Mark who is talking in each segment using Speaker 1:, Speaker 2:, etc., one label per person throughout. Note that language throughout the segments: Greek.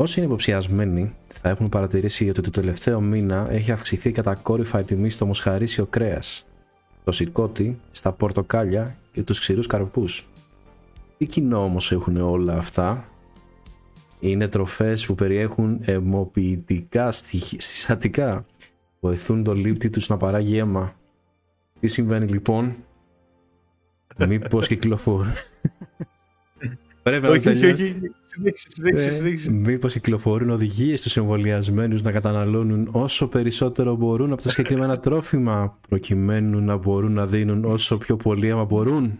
Speaker 1: Όσοι είναι υποψιασμένοι θα έχουν παρατηρήσει ότι το τελευταίο μήνα έχει αυξηθεί κατακόρυφα η τιμή στο μοσχαρίσιο κρέας, το σηκώτη, στα πορτοκάλια και τους ξηρούς καρπούς. Τι κοινό όμως έχουν όλα αυτά; Είναι τροφές που περιέχουν αιμοποιητικά συστατικά. Βοηθούν το λίπτη τους να παράγει αίμα. Τι συμβαίνει λοιπόν; Μήπως κυκλοφορούν;
Speaker 2: Πρέπει να όχι, όχι, όχι. Συνέχισε,
Speaker 1: Μήπως κυκλοφορούν οδηγίες στους εμβολιασμένους να καταναλώνουν όσο περισσότερο μπορούν από τα συγκεκριμένα τρόφιμα προκειμένου να μπορούν να δίνουν όσο πιο πολύ αίμα μπορούν.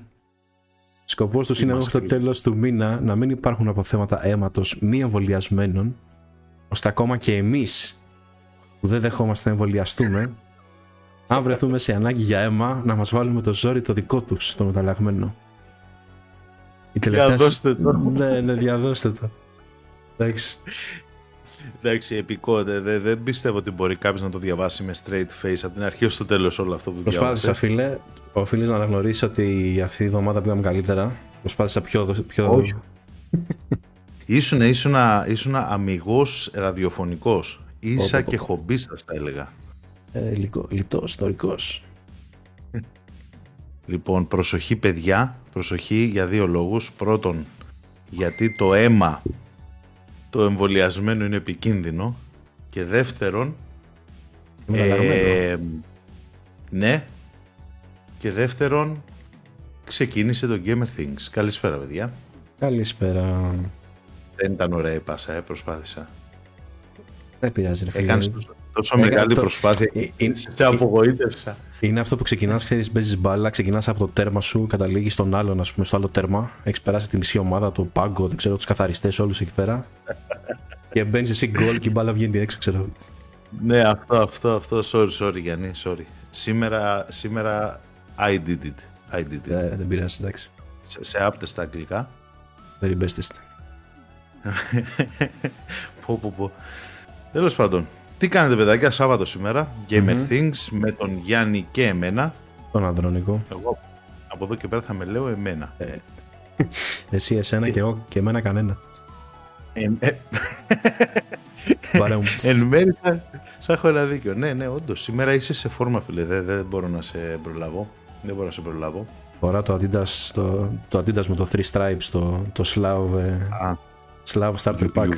Speaker 1: Σκοπός τους είναι μέχρι το τέλος του μήνα να μην υπάρχουν αποθέματα αίματος μη εμβολιασμένων ώστε ακόμα και εμείς που δεν δεχόμαστε να εμβολιαστούμε αν βρεθούμε σε ανάγκη για αίμα να μας βάλουμε το ζόρι το δικό τους το μεταλλαγμένο.
Speaker 2: Η τελευταία... Διαδώστε το.
Speaker 1: ναι, ναι, διαδώστε το. Εντάξει.
Speaker 2: Εντάξει, επικό. Δεν, δεν πιστεύω ότι μπορεί κάποιος να το διαβάσει με straight face από την αρχή ως το τέλος όλο αυτό που
Speaker 1: Προσπάθησα, φίλε. Οφείλει να αναγνωρίσει ότι αυτή η εβδομάδα πήγαμε καλύτερα. Προσπάθησα πιο. πιο...
Speaker 2: Όχι. ήσουν, ήσουν, ήσουν αμυγός ραδιοφωνικός. Ίσα και χομπίστας, θα έλεγα.
Speaker 1: Ε, λιτός, ιστορικό.
Speaker 2: Λοιπόν, προσοχή παιδιά, προσοχή για δύο λόγους. Πρώτον, γιατί το αίμα το εμβολιασμένο είναι επικίνδυνο και δεύτερον
Speaker 1: ε,
Speaker 2: ναι και δεύτερον ξεκίνησε το Gamer Things. Καλησπέρα παιδιά.
Speaker 1: Καλησπέρα.
Speaker 2: Δεν ήταν ωραία η πάσα, ε, προσπάθησα.
Speaker 1: Δεν πειράζει ρε φίλε.
Speaker 2: Έκανες τόσο, μεγάλη προσπάθεια ε, ε, σε απογοήτευσα.
Speaker 1: Είναι αυτό που ξεκινάς, ξέρεις, παίζει μπάλα, ξεκινάς από το τέρμα σου, καταλήγεις στον άλλον, ας πούμε, στο άλλο τέρμα. Έχεις περάσει τη μισή ομάδα, το πάγκο, δεν ξέρω, τους καθαριστές όλους εκεί πέρα. και μπαίνεις εσύ γκολ και η μπάλα βγαίνει έξω, ξέρω.
Speaker 2: Ναι, αυτό, αυτό, αυτό. Sorry, sorry, Γιάννη, sorry. Σήμερα, σήμερα I did it. I did it.
Speaker 1: Ε, δεν πειράζει, εντάξει.
Speaker 2: Σε, σε άπτε στα αγγλικά.
Speaker 1: Very bestest.
Speaker 2: πω, πω, πω. Τέλος πάντων, τι κάνετε παιδάκια, Σάββατο σήμερα, Gamer Things με τον Γιάννη και εμένα.
Speaker 1: Τον Ανδρονικό.
Speaker 2: Εγώ από εδώ και πέρα θα με λέω εμένα.
Speaker 1: Ε, εσύ εσένα και εγώ και εμένα κανένα.
Speaker 2: Ε, ε, Εν μέρει θα, θα έχω ένα δίκιο. Ναι, ναι, όντως. Σήμερα είσαι σε φόρμα, φίλε. Δεν, δεν μπορώ να σε προλάβω. Δεν μπορώ να σε προλάβω.
Speaker 1: Φορά το Adidas, το, το Adidas με το 3 stripes, το, το Slav, ah. Slav Starter Pack.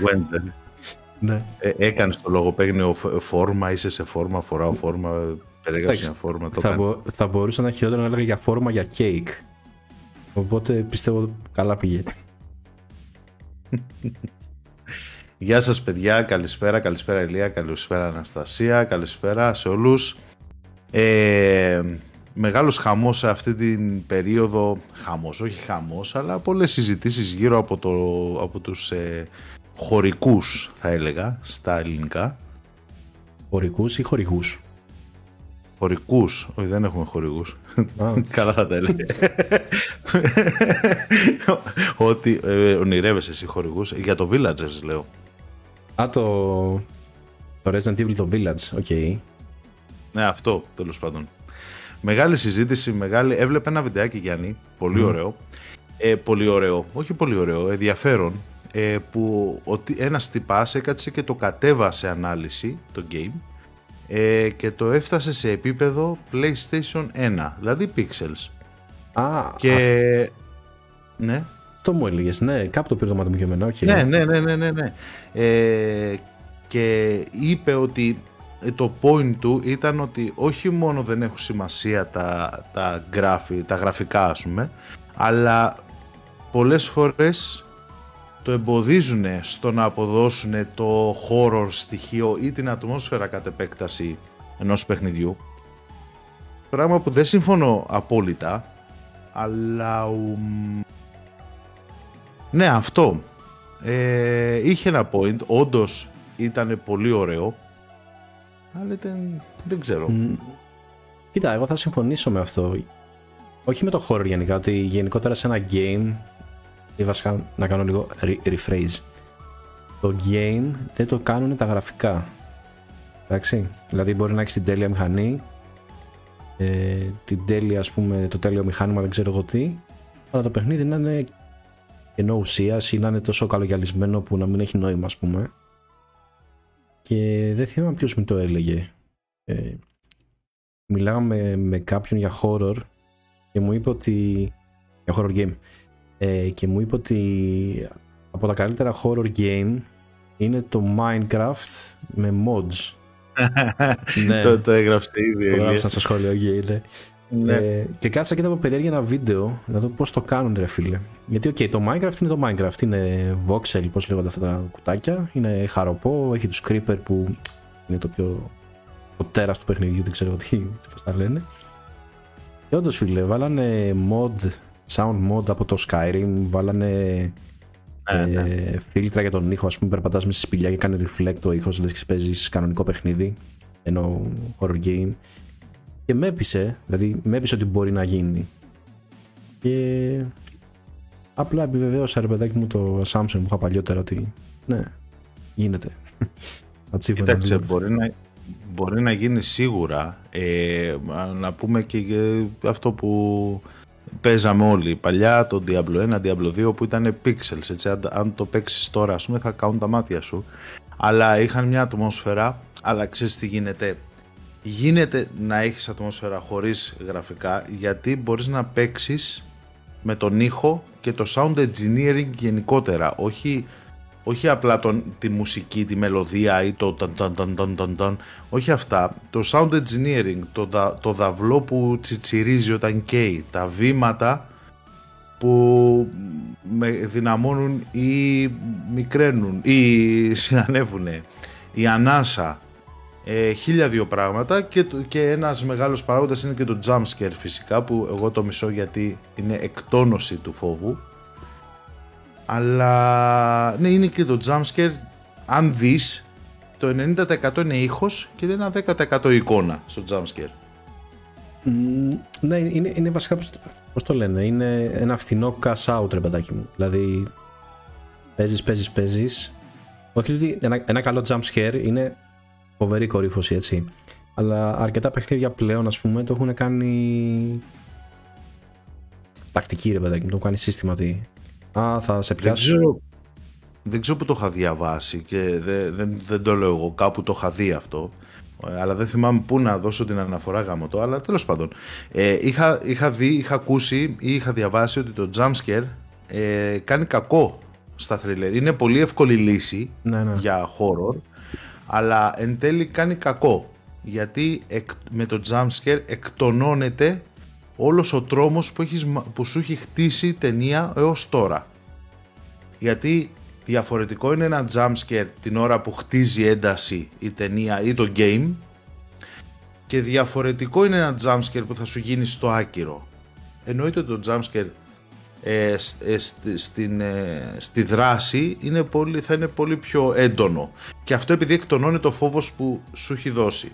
Speaker 2: Ναι. Ε, Έκανες το λόγο, παίρνει φόρμα, είσαι σε φόρμα, φοράω φόρμα, περίγραψε μια φόρμα.
Speaker 1: Το θα, μπο, θα μπορούσα να χειρότερο να έλεγα για φόρμα για κέικ. Οπότε πιστεύω καλά πήγε.
Speaker 2: Γεια σας παιδιά, καλησπέρα, καλησπέρα Ηλία, καλησπέρα Αναστασία, καλησπέρα σε όλους. Ε, μεγάλος χαμός σε αυτή την περίοδο, χαμός, όχι χαμός, αλλά πολλές συζητήσεις γύρω από, το, από τους ε, χωρικούς θα έλεγα στα ελληνικά.
Speaker 1: Χωρικούς ή χορηγούς;
Speaker 2: Χωρικούς, όχι δεν έχουμε χορηγούς. Καλά θα τα έλεγε. Ότι ε, ονειρεύεσαι εσύ χορηγούς. Για το Villagers λέω.
Speaker 1: Α, το, το Resident Evil το Village, OK. Okay.
Speaker 2: Ναι, αυτό τέλος πάντων. Μεγάλη συζήτηση, μεγάλη. Έβλεπε ένα βιντεάκι Γιάννη, πολύ ωραίο. Ε, πολύ ωραίο, όχι πολύ ωραίο, ενδιαφέρον ε, που ότι ένας τυπάς έκατσε και το κατέβασε ανάλυση το game ε, και το έφτασε σε επίπεδο PlayStation 1, δηλαδή pixels.
Speaker 1: Α,
Speaker 2: και... Ναι.
Speaker 1: Το μου έλεγες, ναι, κάπου το πήρε το μάτι μου και εμένα, όχι.
Speaker 2: Ναι, ναι, ναι, ναι, ναι, ναι. Ε, και είπε ότι ε, το point του ήταν ότι όχι μόνο δεν έχουν σημασία τα, τα, γράφη, τα γραφικά ας πούμε, αλλά πολλές φορές το εμποδίζουν στο να αποδώσουν το horror στοιχείο ή την ατμόσφαιρα κατ' επέκταση ενός παιχνιδιού. Πράγμα που δεν συμφωνώ απόλυτα, αλλά... Ναι, αυτό. Ε, είχε ένα point, όντως ήταν πολύ ωραίο, αλλά ήταν... δεν ξέρω.
Speaker 1: Κοίτα, εγώ θα συμφωνήσω με αυτό. Όχι με το horror γενικά, ότι γενικότερα σε ένα game ή βασικά να κάνω λίγο rephrase. Το game δεν το κάνουν τα γραφικά. Εντάξει. Δηλαδή μπορεί να έχεις την τέλεια μηχανή, ε, την τέλεια, ας πούμε, το τέλειο μηχάνημα, δεν ξέρω εγώ τι, αλλά το παιχνίδι να είναι ενώ ουσίας ή να είναι τόσο καλογιαλισμένο που να μην έχει νόημα, ας πούμε. Και δεν θυμάμαι ποιος μου το έλεγε. Ε, μιλάγαμε με κάποιον για horror και μου είπε ότι. για horror game. Ε, και μου είπε ότι από τα καλύτερα horror game είναι το Minecraft με mods.
Speaker 2: ναι. το, το έγραψε ήδη.
Speaker 1: Το έγραψα στο σχόλιο, okay, ναι. Ε, και κάτσα και είδα από περιέργεια ένα βίντεο να δω πώς το κάνουν, ρε φίλε. Γιατί, OK, okay, το Minecraft είναι το Minecraft. Είναι voxel, πώς λέγονται αυτά τα κουτάκια. Είναι χαρωπό, έχει τους creeper που είναι το πιο. το τέρας του παιχνιδιού, δεν ξέρω τι, πώς τα λένε. Και όντως, φίλε, βάλανε mod, sound mod από το Skyrim, βάλανε ναι, ναι. ε, φίλτρα για τον ήχο. Α πούμε, περπατάς μες στη σπηλιά και κάνει reflect το ήχος, λες και παίζεις κανονικό παιχνίδι. Ενώ horror game. Και με έπεισε, δηλαδή με έπεισε ότι μπορεί να γίνει. Και απλά επιβεβαίωσα ρε παιδάκι μου το Samsung που είχα παλιότερα ότι ναι, γίνεται.
Speaker 2: Κοίταξε, μπορεί να, μπορεί να γίνει σίγουρα. Ε, να πούμε και αυτό που παίζαμε όλοι παλιά, το Diablo 1, Diablo 2 που ήταν pixels, έτσι, αν, το παίξεις τώρα ας πούμε θα κάνουν τα μάτια σου. Αλλά είχαν μια ατμόσφαιρα, αλλά ξέρεις τι γίνεται, γίνεται να έχεις ατμόσφαιρα χωρίς γραφικά γιατί μπορείς να παίξεις με τον ήχο και το sound engineering γενικότερα όχι, όχι απλά τον, τη μουσική, τη μελωδία ή το ταν, ταν, ταν, ταν, ταν, ταν, όχι αυτά. Το sound engineering, το, το δαυλό που τσιτσιρίζει όταν καίει τα βήματα που με δυναμώνουν ή μικραίνουν ή συνανεύουν. Η ανάσα ε, χίλια δύο πράγματα και, και ένας μεγάλος παράγοντας είναι και το jump scare φυσικά που εγώ το μισώ γιατί είναι εκτόνωση του φόβου αλλά ναι είναι και το jump scare. Αν δεις το 90% είναι ήχος και δεν ένα 10% εικόνα στο jump scare.
Speaker 1: Mm, ναι είναι, είναι βασικά πώς το λένε είναι ένα φθηνό cash out ρε παιδάκι μου. Δηλαδή παίζεις παίζεις παίζεις. Όχι δηλαδή ένα, ένα καλό jump scare είναι φοβερή κορύφωση έτσι. Αλλά αρκετά παιχνίδια πλέον ας πούμε το έχουν κάνει τακτική ρε παιδάκι, το έχουν κάνει σύστημα ότι α, θα σε πιάσω.
Speaker 2: Δεν ξέρω, δεν ξέρω που το είχα διαβάσει και δεν, δεν, δεν το λέω εγώ, κάπου το είχα δει αυτό αλλά δεν θυμάμαι πού να δώσω την αναφορά γάμο το, αλλά τέλος πάντων. Ε, είχα, είχα δει, είχα ακούσει ή είχα διαβάσει ότι το jumpscare ε, κάνει κακό στα thriller. Είναι πολύ εύκολη λύση
Speaker 1: ναι, ναι.
Speaker 2: για horror, αλλά εν τέλει κάνει κακό γιατί με το jumpscare εκτονώνεται όλος ο τρόμος που, έχεις, που σου έχει χτίσει η ταινία έως τώρα. Γιατί διαφορετικό είναι ένα jumpscare την ώρα που χτίζει ένταση η ταινία ή το game και διαφορετικό είναι ένα jumpscare που θα σου γίνει στο άκυρο. Εννοείται το jumpscare ε, ε στην, ε, στη δράση είναι πολύ, θα είναι πολύ πιο έντονο και αυτό επειδή εκτονώνει το φόβος που σου έχει δώσει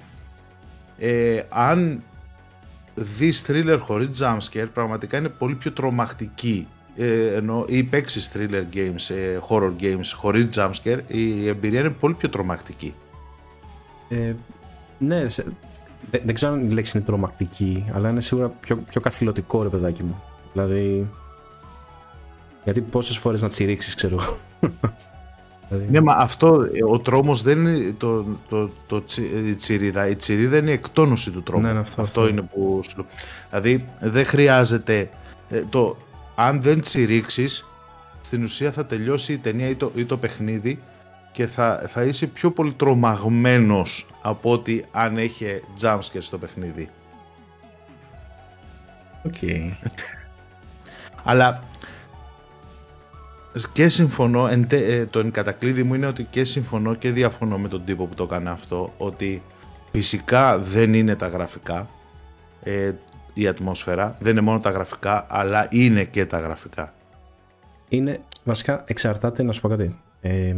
Speaker 2: ε, αν δεις thriller χωρίς jumpscare πραγματικά είναι πολύ πιο τρομακτική ε, ενώ ή παίξεις thriller games, ε, horror games χωρίς jumpscare η εμπειρία είναι πολύ πιο τρομακτική
Speaker 1: ε, ναι σε, δεν, δεν ξέρω αν η λέξη είναι τρομακτική αλλά είναι σίγουρα πιο, πιο καθηλωτικό ρε παιδάκι μου δηλαδή γιατί πόσες φορές να τσιρίξεις, ξέρω εγώ.
Speaker 2: Δηλαδή- ναι, μα αυτό, ο τρόμος δεν είναι το, το, το, η τσιρίδα. Η τσιρίδα είναι η εκτόνωση του τρόμου.
Speaker 1: Ναι, ναι αυτό, αυτό,
Speaker 2: είναι που Δηλαδή δεν χρειάζεται. Ε, το, αν δεν τσιρίξεις, στην ουσία θα τελειώσει η ταινία ή το, ή το παιχνίδι και θα, θα είσαι πιο πολύ τρομαγμένος από ότι αν έχει jumpscare στο παιχνίδι.
Speaker 1: OK. Okay.
Speaker 2: Αλλά και συμφωνώ, εν, ε, το εν κατακλείδι μου είναι ότι και συμφωνώ και διαφωνώ με τον τύπο που το έκανε αυτό, ότι φυσικά δεν είναι τα γραφικά ε, η ατμόσφαιρα, δεν είναι μόνο τα γραφικά, αλλά είναι και τα γραφικά.
Speaker 1: Είναι, βασικά εξαρτάται να σου πω κάτι. Ε,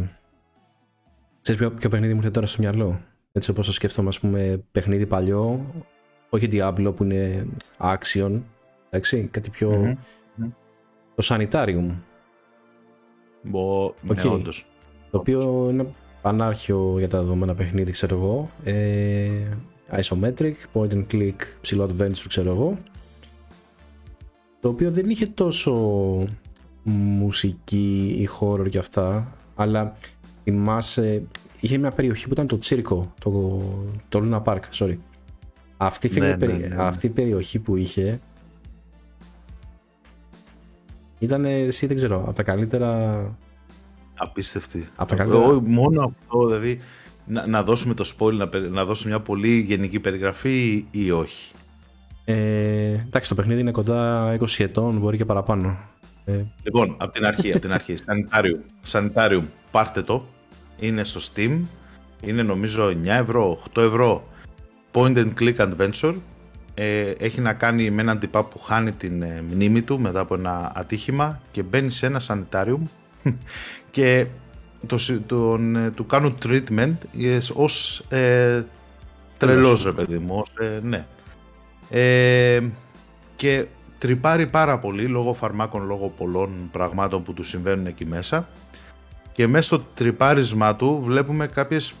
Speaker 1: ξέρεις ποιο, ποιο παιχνίδι μου έρχεται τώρα στο μυαλό; Έτσι όπως το σκέφτομαι, ας πούμε, παιχνίδι παλιό, όχι Diablo που είναι action, εντάξει, κάτι πιο... Το Sanitarium,
Speaker 2: Μπο... Ναι, όντως.
Speaker 1: Το οποίο είναι πανάρχιο για τα δεδομένα παιχνίδι, ξέρω εγώ. Ε, isometric, point and click, ψηλό adventure, ξέρω εγώ. Το οποίο δεν είχε τόσο μουσική ή horror και αυτά, αλλά θυμάσαι, είχε μια περιοχή που ήταν το τσίρκο, το, το Luna Park, sorry. Αυτή, ναι, ναι, ναι, αυτή η περιοχή που είχε ήταν, εσύ δεν ξέρω, από τα καλύτερα...
Speaker 2: Απίστευτη. Από τα καλύτερα... Μόνο αυτό, δηλαδή, να, να δώσουμε το spoil, να, να δώσουμε μια πολύ γενική περιγραφή ή όχι;
Speaker 1: Ε, εντάξει, το παιχνίδι είναι κοντά 20 ετών, μπορεί και παραπάνω.
Speaker 2: Ε... Λοιπόν, από την αρχή, από την αρχή. Sanitarium. Sanitarium, πάρτε το. Είναι στο Steam. Είναι νομίζω 9 ευρώ, 8 ευρώ. Point and click adventure. Ε, έχει να κάνει με έναν τυπά που χάνει την ε, μνήμη του μετά από ένα ατύχημα και μπαίνει σε ένα sanitarium και το, τον, ε, του κάνουν treatment ως ε, τρελός ρε παιδί μου, ως, ε, ναι. Ε, και τρυπάρει πάρα πολύ λόγω φαρμάκων, λόγω πολλών πραγμάτων που του συμβαίνουν εκεί μέσα και μέσα στο τρυπάρισμά του βλέπουμε κάποιες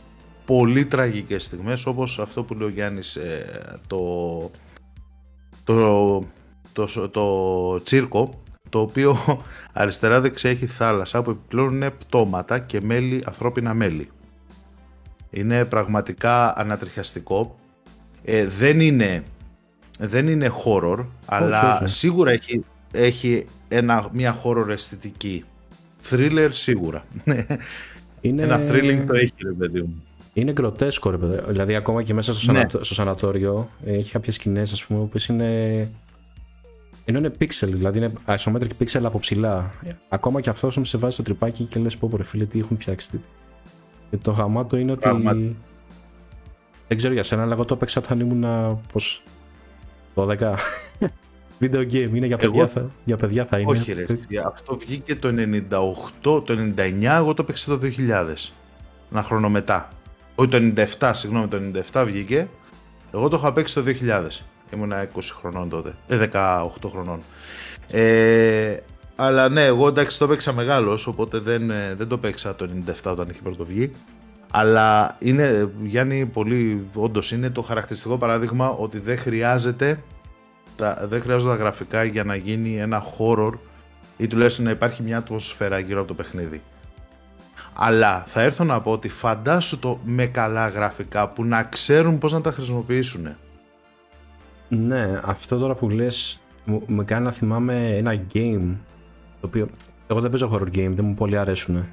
Speaker 2: πολύ τραγικές στιγμές όπως αυτό που λέει ο Γιάννης ε, το, το, το, το, τσίρκο το οποίο αριστερά δεξιά έχει θάλασσα που επιπλέον είναι πτώματα και μέλη, ανθρώπινα μέλη. Είναι πραγματικά ανατριχιαστικό. Ε, δεν είναι δεν είναι horror, αλλά σίγουρα έχει, έχει ένα, μια horror αισθητική. Thriller σίγουρα. Είναι... Ένα thrilling το έχει ρε παιδί μου.
Speaker 1: Είναι γκροτέσκο ρε παιδί. Δηλαδή ακόμα και μέσα στο, ναι. στο σανατόριο έχει κάποιες σκηνές ας πούμε που είναι... Ενώ είναι pixel, δηλαδή είναι isometric pixel από ψηλά. Ακόμα και αυτός σε βάζει στο τρυπάκι και λες πω πω ρε φίλε τι έχουν φτιάξει. Και το γαμάτο είναι ότι... Δεν ξέρω για σένα, αλλά εγώ το έπαιξα όταν ήμουν πως 12. Video game είναι για παιδιά, εγώ... θα, για παιδιά θα είναι.
Speaker 2: Όχι ρε, αυτό βγήκε το 98, το 99, εγώ το έπαιξα το 2000. Ένα χρόνο μετά. Όχι το 97, συγγνώμη, το 97 βγήκε. Εγώ το είχα παίξει το 2000. Ήμουν 20 χρονών τότε. Ε, 18 χρονών. Ε, αλλά ναι, εγώ εντάξει το παίξα μεγάλος, οπότε δεν, ε, δεν το παίξα το 97 όταν είχε πρώτο βγει. Αλλά είναι, Γιάννη, πολύ όντως είναι το χαρακτηριστικό παράδειγμα ότι δεν χρειάζεται τα, δεν χρειάζονται τα γραφικά για να γίνει ένα horror ή τουλάχιστον να υπάρχει μια ατμοσφαίρα γύρω από το παιχνίδι. Αλλά θα έρθω να πω ότι φαντάσου το με καλά γραφικά που να ξέρουν πώς να τα χρησιμοποιήσουν.
Speaker 1: Ναι, αυτό τώρα που λες με κάνει να θυμάμαι ένα game το οποίο εγώ δεν παίζω horror game, δεν μου πολύ αρέσουν ε,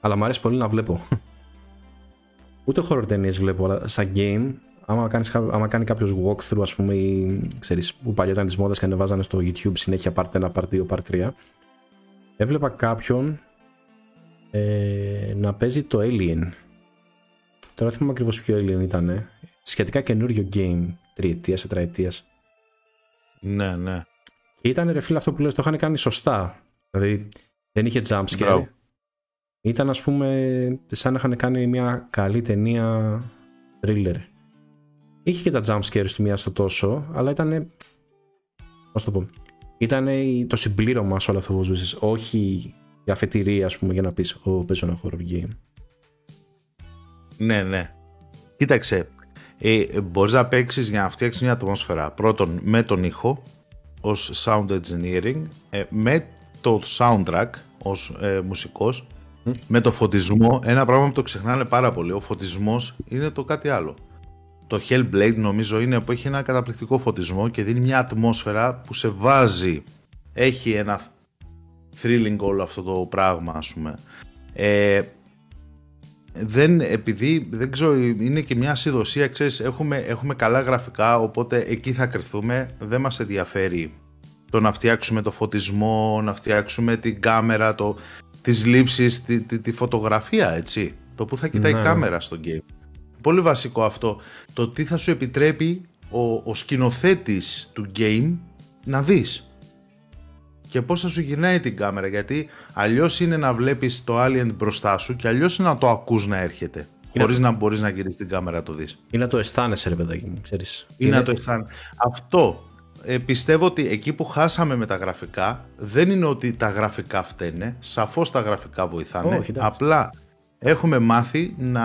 Speaker 1: αλλά μου αρέσει πολύ να βλέπω Ούτε horror ταινίες βλέπω, αλλά στα game, άμα, κάνεις, άμα κάνει κάποιος walkthrough, ας πούμε, ή ξέρεις, που παλιά ήταν της μόδας και ανεβάζανε στο YouTube συνέχεια part 1, part 2, part 3, έβλεπα κάποιον ε, να παίζει το Alien. Τώρα θυμάμαι ακριβώς ποιο Alien ήταν. Σχετικά καινούριο game, τριετίας, τετραετίας.
Speaker 2: Ναι, ναι.
Speaker 1: Και ήταν ρε φίλε αυτό που λες, το είχαν κάνει σωστά. Δηλαδή δεν είχε jumpscare. Ήταν ας πούμε σαν να είχαν κάνει μια καλή ταινία thriller. Είχε και τα jump scares του μία στο τόσο, αλλά ήταν. Πώς το πω. Ήταν το συμπλήρωμα σε όλο αυτό που ζούσες. Όχι η αφετηρία, ας πούμε, για να πεις: Ω, παίζω ένα horror game.
Speaker 2: Ναι, ναι. Κοίταξε. Ε, Μπορείς να παίξεις για να φτιάξεις μια ατμόσφαιρα. Πρώτον, με τον ήχο ως sound engineering, ε, με το soundtrack ως ε, μουσικός με το φωτισμό, ένα πράγμα που το ξεχνάνε πάρα πολύ. Ο φωτισμός είναι το κάτι άλλο. Το Hellblade νομίζω είναι που έχει ένα καταπληκτικό φωτισμό και δίνει μια ατμόσφαιρα που σε βάζει. Έχει ένα thrilling όλο αυτό το πράγμα ας πούμε. Ε, δεν, επειδή δεν ξέρω, είναι και μια συνδοσία, ξέρεις, έχουμε, έχουμε καλά γραφικά, οπότε εκεί θα κρυφθούμε, δεν μας ενδιαφέρει το να φτιάξουμε το φωτισμό, να φτιάξουμε την κάμερα, το τις λήψεις, τη, τη, φωτογραφία, έτσι. Το που θα κοιτάει η ναι. κάμερα στο game. Πολύ βασικό αυτό. Το τι θα σου επιτρέπει ο, ο σκηνοθέτης του game να δεις. Και πώς θα σου γυρνάει την κάμερα. Γιατί αλλιώς είναι να βλέπεις το Alien μπροστά σου και αλλιώς είναι να το ακούς να έρχεται. Είναι χωρίς να μπορείς να γυρίσεις την κάμερα να το δεις.
Speaker 1: Ή να το αισθάνεσαι ρε παιδάκι μου, ξέρεις.
Speaker 2: Ή είναι... να το αισθάνεσαι. Αυτό ε, πιστεύω ότι εκεί που χάσαμε με τα γραφικά δεν είναι ότι τα γραφικά φταίνε, σαφώς τα γραφικά βοηθάνε, απλά έχουμε μάθει να,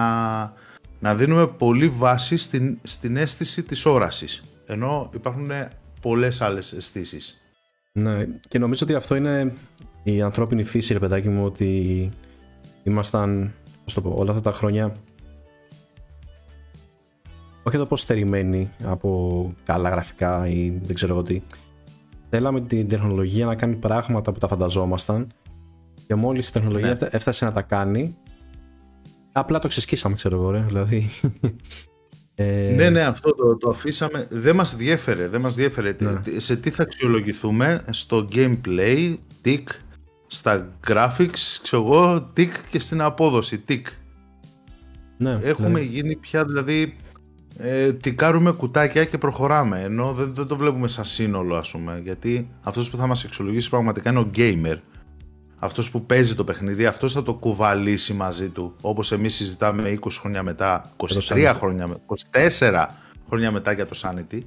Speaker 2: να δίνουμε πολύ βάση στην, στην αίσθηση της όρασης, ενώ υπάρχουν πολλές άλλες αισθήσεις.
Speaker 1: Ναι, και νομίζω ότι αυτό είναι η ανθρώπινη φύση, ρε παιδάκι μου, ότι ήμασταν, πώς το πω, όλα αυτά τα χρόνια όχι εδώ πως στερημένοι από καλά γραφικά ή δεν ξέρω εγώ τι. Θέλαμε την τεχνολογία να κάνει πράγματα που τα φανταζόμασταν και μόλις η τεχνολογία ναι. έφτασε να τα κάνει απλά το ξεσκίσαμε ξέρω εγώ ρε, δηλαδή
Speaker 2: ε... Ναι, ναι, αυτό το, το αφήσαμε. Δεν μας διέφερε, δεν μας διέφερε. Ναι. Σε τι θα αξιολογηθούμε, στο gameplay, tick, στα graphics, ξέρω εγώ, tick και στην απόδοση, tick. Ναι, Έχουμε ναι. γίνει πια, δηλαδή, ε, τικάρουμε κουτάκια και προχωράμε, ενώ δεν, δεν το βλέπουμε σαν σύνολο, ας πούμε, γιατί αυτός που θα μας αξιολογήσει πραγματικά είναι ο gamer. Αυτός που παίζει το παιχνίδι, αυτός θα το κουβαλήσει μαζί του. Όπως εμείς συζητάμε 20 χρόνια μετά, 23 χρόνια, 24 χρόνια μετά για το Sanity.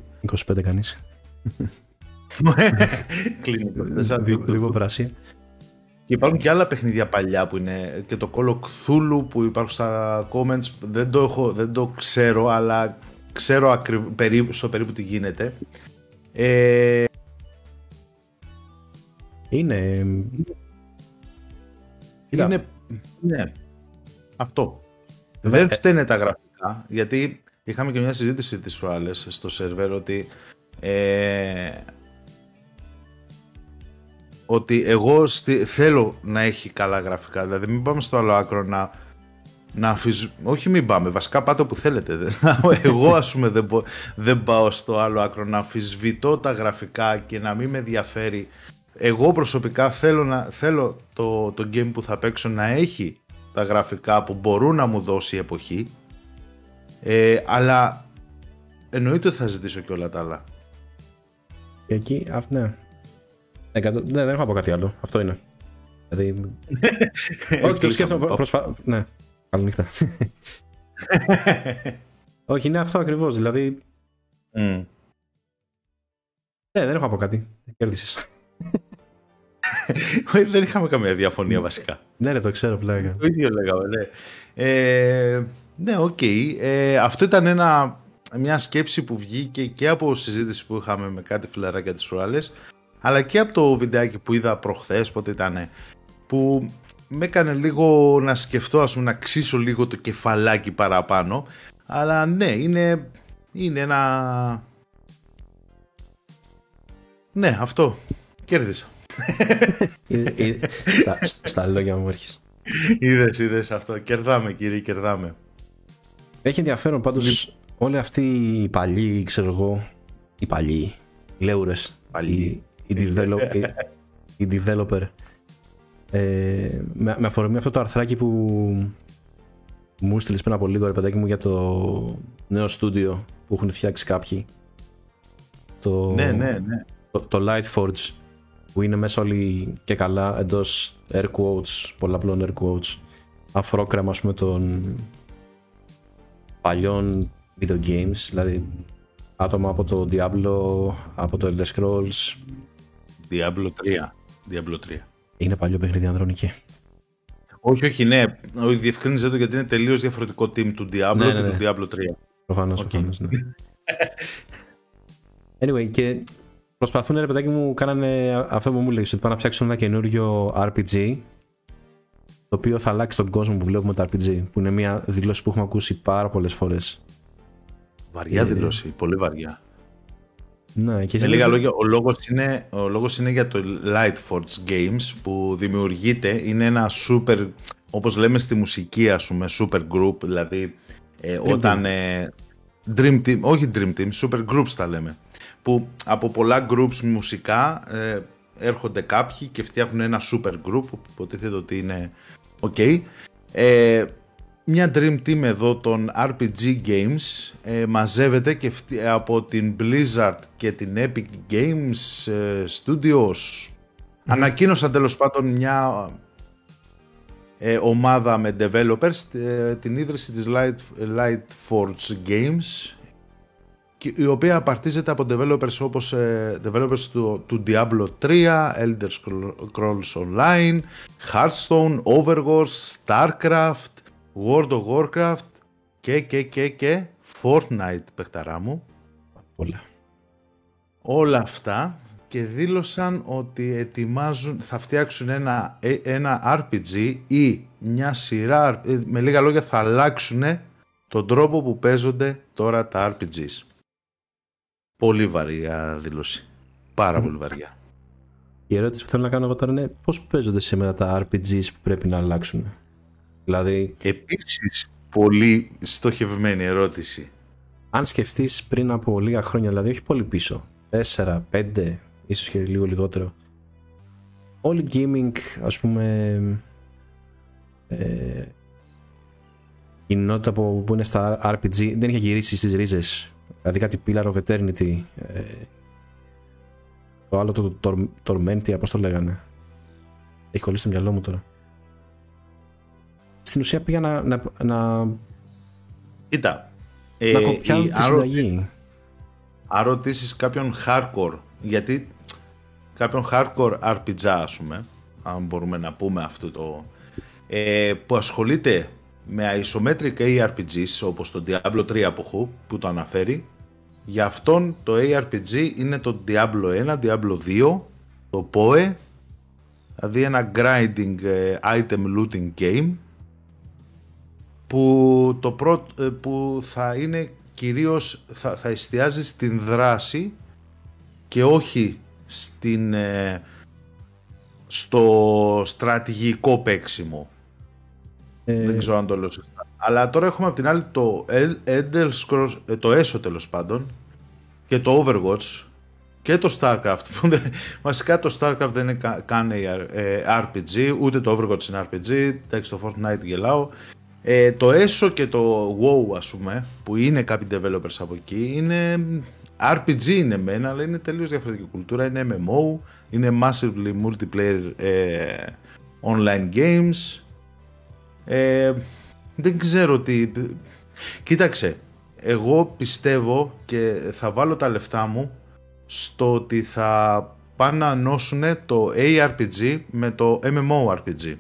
Speaker 1: 25 κανείς.
Speaker 2: Κλείνει
Speaker 1: Λίγο πράσι.
Speaker 2: Και υπάρχουν και άλλα παιχνίδια παλιά που είναι και το Call of Cthulhu που υπάρχουν στα comments. Δεν το, έχω, δεν το ξέρω, αλλά ξέρω ακριβ, περίπου, στο περίπου τι γίνεται. Ε...
Speaker 1: Είναι
Speaker 2: είναι, ναι, αυτό. Δεν ε, φταίνε τα γραφικά, γιατί είχαμε και μια συζήτηση τις προάλλες στο σερβέρ ότι ε, ότι εγώ θέλω να έχει καλά γραφικά, δηλαδή μην πάμε στο άλλο άκρο να, να όχι μην πάμε, βασικά πάτε όπου θέλετε. εγώ ας πούμε δεν, δεν πάω στο άλλο άκρο να αφισβητώ τα γραφικά και να μην με ενδιαφέρει εγώ προσωπικά θέλω, να, θέλω το, το game που θα παίξω να έχει τα γραφικά που μπορούν να μου δώσει η εποχή ε, αλλά εννοείται ότι θα ζητήσω και όλα τα άλλα.
Speaker 1: Και εκεί, αυτό ναι. ναι. δεν έχω από κάτι άλλο. Αυτό είναι. Δηλαδή... Όχι, το σκέφτομαι προσπα... Ναι, καλή νύχτα. Όχι, είναι αυτό ακριβώς. Δηλαδή... Mm. Ναι, δεν έχω από κάτι. Κέρδισες.
Speaker 2: Δεν είχαμε καμία διαφωνία βασικά.
Speaker 1: Ναι, ναι, το ξέρω πλέον.
Speaker 2: Το ίδιο λέγαμε, ναι. Ε, ναι, OK. Okay. Ε, αυτό ήταν ένα, μια σκέψη που βγήκε και από συζήτηση που είχαμε με κάτι φιλαράκια τις προάλλες, αλλά και από το βιντεάκι που είδα προχθές, πότε ήταν, που με έκανε λίγο να σκεφτώ, ας πούμε, να ξύσω λίγο το κεφαλάκι παραπάνω, αλλά ναι, είναι, είναι ένα... Ναι, αυτό. Κέρδισα
Speaker 1: στα, στα λόγια μου έρχεσαι.
Speaker 2: Είδες, είδες αυτό. Κερδάμε κύριε, κερδάμε.
Speaker 1: Έχει ενδιαφέρον πάντως όλοι αυτοί οι παλιοί, ξέρω εγώ, οι παλιοί, οι λέουρες, οι, οι, develop, οι, οι developer, ε, με, με αφορμή αυτό το αρθράκι που μου στείλεις πριν από λίγο ρε παιδάκι μου για το νέο στούντιο που έχουν φτιάξει κάποιοι.
Speaker 2: Το, ναι, ναι, ναι.
Speaker 1: Το, το Lightforge που είναι μέσα όλοι και καλά εντός air quotes, πολλαπλών air quotes, αφρόκρεμα με των παλιών video games, δηλαδή άτομα από το Diablo, από το Elder Scrolls.
Speaker 2: Diablo 3. Diablo 3.
Speaker 1: Είναι παλιό παιχνίδι ανδρονική.
Speaker 2: Όχι, όχι, ναι. Όχι, διευκρίνησε το γιατί είναι τελείως διαφορετικό team του Diablo ναι, ναι, ναι. και του Diablo 3.
Speaker 1: Προφανώς, okay. προφανώς, ναι. anyway, και Προσπαθούν ρε παιδάκι μου, κάνανε αυτό που μου λέει, ότι πάνε να φτιάξουν ένα καινούριο RPG το οποίο θα αλλάξει τον κόσμο που βλέπουμε το RPG, που είναι μια δηλώση που έχουμε ακούσει πάρα πολλές φορές.
Speaker 2: Βαριά ε, δηλώση, πολύ βαριά.
Speaker 1: Ναι, και
Speaker 2: Με λίγα λόγια, ο λόγος, είναι, ο λόγος είναι για το Lightforge Games που δημιουργείται, είναι ένα super, όπως λέμε στη μουσική ας πούμε, super group, δηλαδή ε, όταν... Ε, dream team, όχι dream team, super groups τα λέμε που από πολλά groups μουσικά ε, έρχονται κάποιοι και φτιάχνουν ένα super group που υποτίθεται ότι είναι ok. Ε, μια dream team εδώ των RPG Games ε, μαζεύεται και από την Blizzard και την Epic Games ε, Studios. Ανακοίνωσαν τέλος πάντων μια ε, ομάδα με developers την ίδρυση της Light, Lightforge Games η οποία απαρτίζεται από developers όπως ε, developers του, του Diablo 3, Elder Scrolls Online, Hearthstone, Overwatch, Starcraft, World of Warcraft και και και και Fortnite παιχταρά μου.
Speaker 1: Όλα.
Speaker 2: Όλα αυτά και δήλωσαν ότι ετοιμάζουν, θα φτιάξουν ένα, ε, ένα RPG ή μια σειρά, ε, με λίγα λόγια θα αλλάξουν τον τρόπο που παίζονται τώρα τα RPGs. Πολύ βαριά δήλωση. Πάρα πολύ βαριά.
Speaker 1: Η ερώτηση που θέλω να κάνω εγώ τώρα είναι πώς παίζονται σήμερα τα RPGs που πρέπει να αλλάξουν; Δηλαδή...
Speaker 2: Επίσης, πολύ στοχευμένη ερώτηση.
Speaker 1: Αν σκεφτείς πριν από λίγα χρόνια, δηλαδή όχι πολύ πίσω, 4, 5, ίσως και λίγο λιγότερο, όλη gaming, ας πούμε, ε, κοινότητα που, που είναι στα RPG δεν είχε γυρίσει στις ρίζες; Δηλαδή κάτι Pillar of Eternity, ε, το άλλο το, το Tormentia, πώς το λέγανε. Έχει κολλήσει στο μυαλό μου τώρα. Στην ουσία πήγα να... να, να...
Speaker 2: Κοίτα.
Speaker 1: Ε, να κοπιάνω τη συνταγή.
Speaker 2: Αν ρωτήσει κάποιον hardcore, γιατί κάποιον hardcore RPG, ας πούμε, αν μπορούμε να πούμε αυτό το... Ε, που ασχολείται με isometric ARPGs όπως το Diablo 3 από που το αναφέρει για αυτόν το ARPG είναι το Diablo 1, Diablo 2, το PoE, δηλαδή ένα grinding ε, item looting game που, το ε, που θα είναι κυρίως, θα, θα εστιάζει στην δράση και όχι στην, ε, στο στρατηγικό παίξιμο. Δεν ξέρω αν το λέω σωστά. Αλλά τώρα έχουμε από την άλλη το Elder Scrolls, ε, το ESO τέλος πάντων και το Overwatch και το StarCraft. Βασικά το StarCraft δεν είναι καν ε, RPG, ούτε το Overwatch είναι RPG, εντάξει το Fortnite γελάω. Ε, το ESO και το WoW ας πούμε, που είναι κάποιοι developers από εκεί, είναι RPG είναι μένα, αλλά είναι τελείως διαφορετική κουλτούρα, είναι MMO, είναι massively multiplayer ε, online games. Ε, δεν ξέρω τι... Κοίταξε, εγώ πιστεύω και θα βάλω τα λεφτά μου στο ότι θα πάνε να ενώσουν το ARPG με το MMORPG.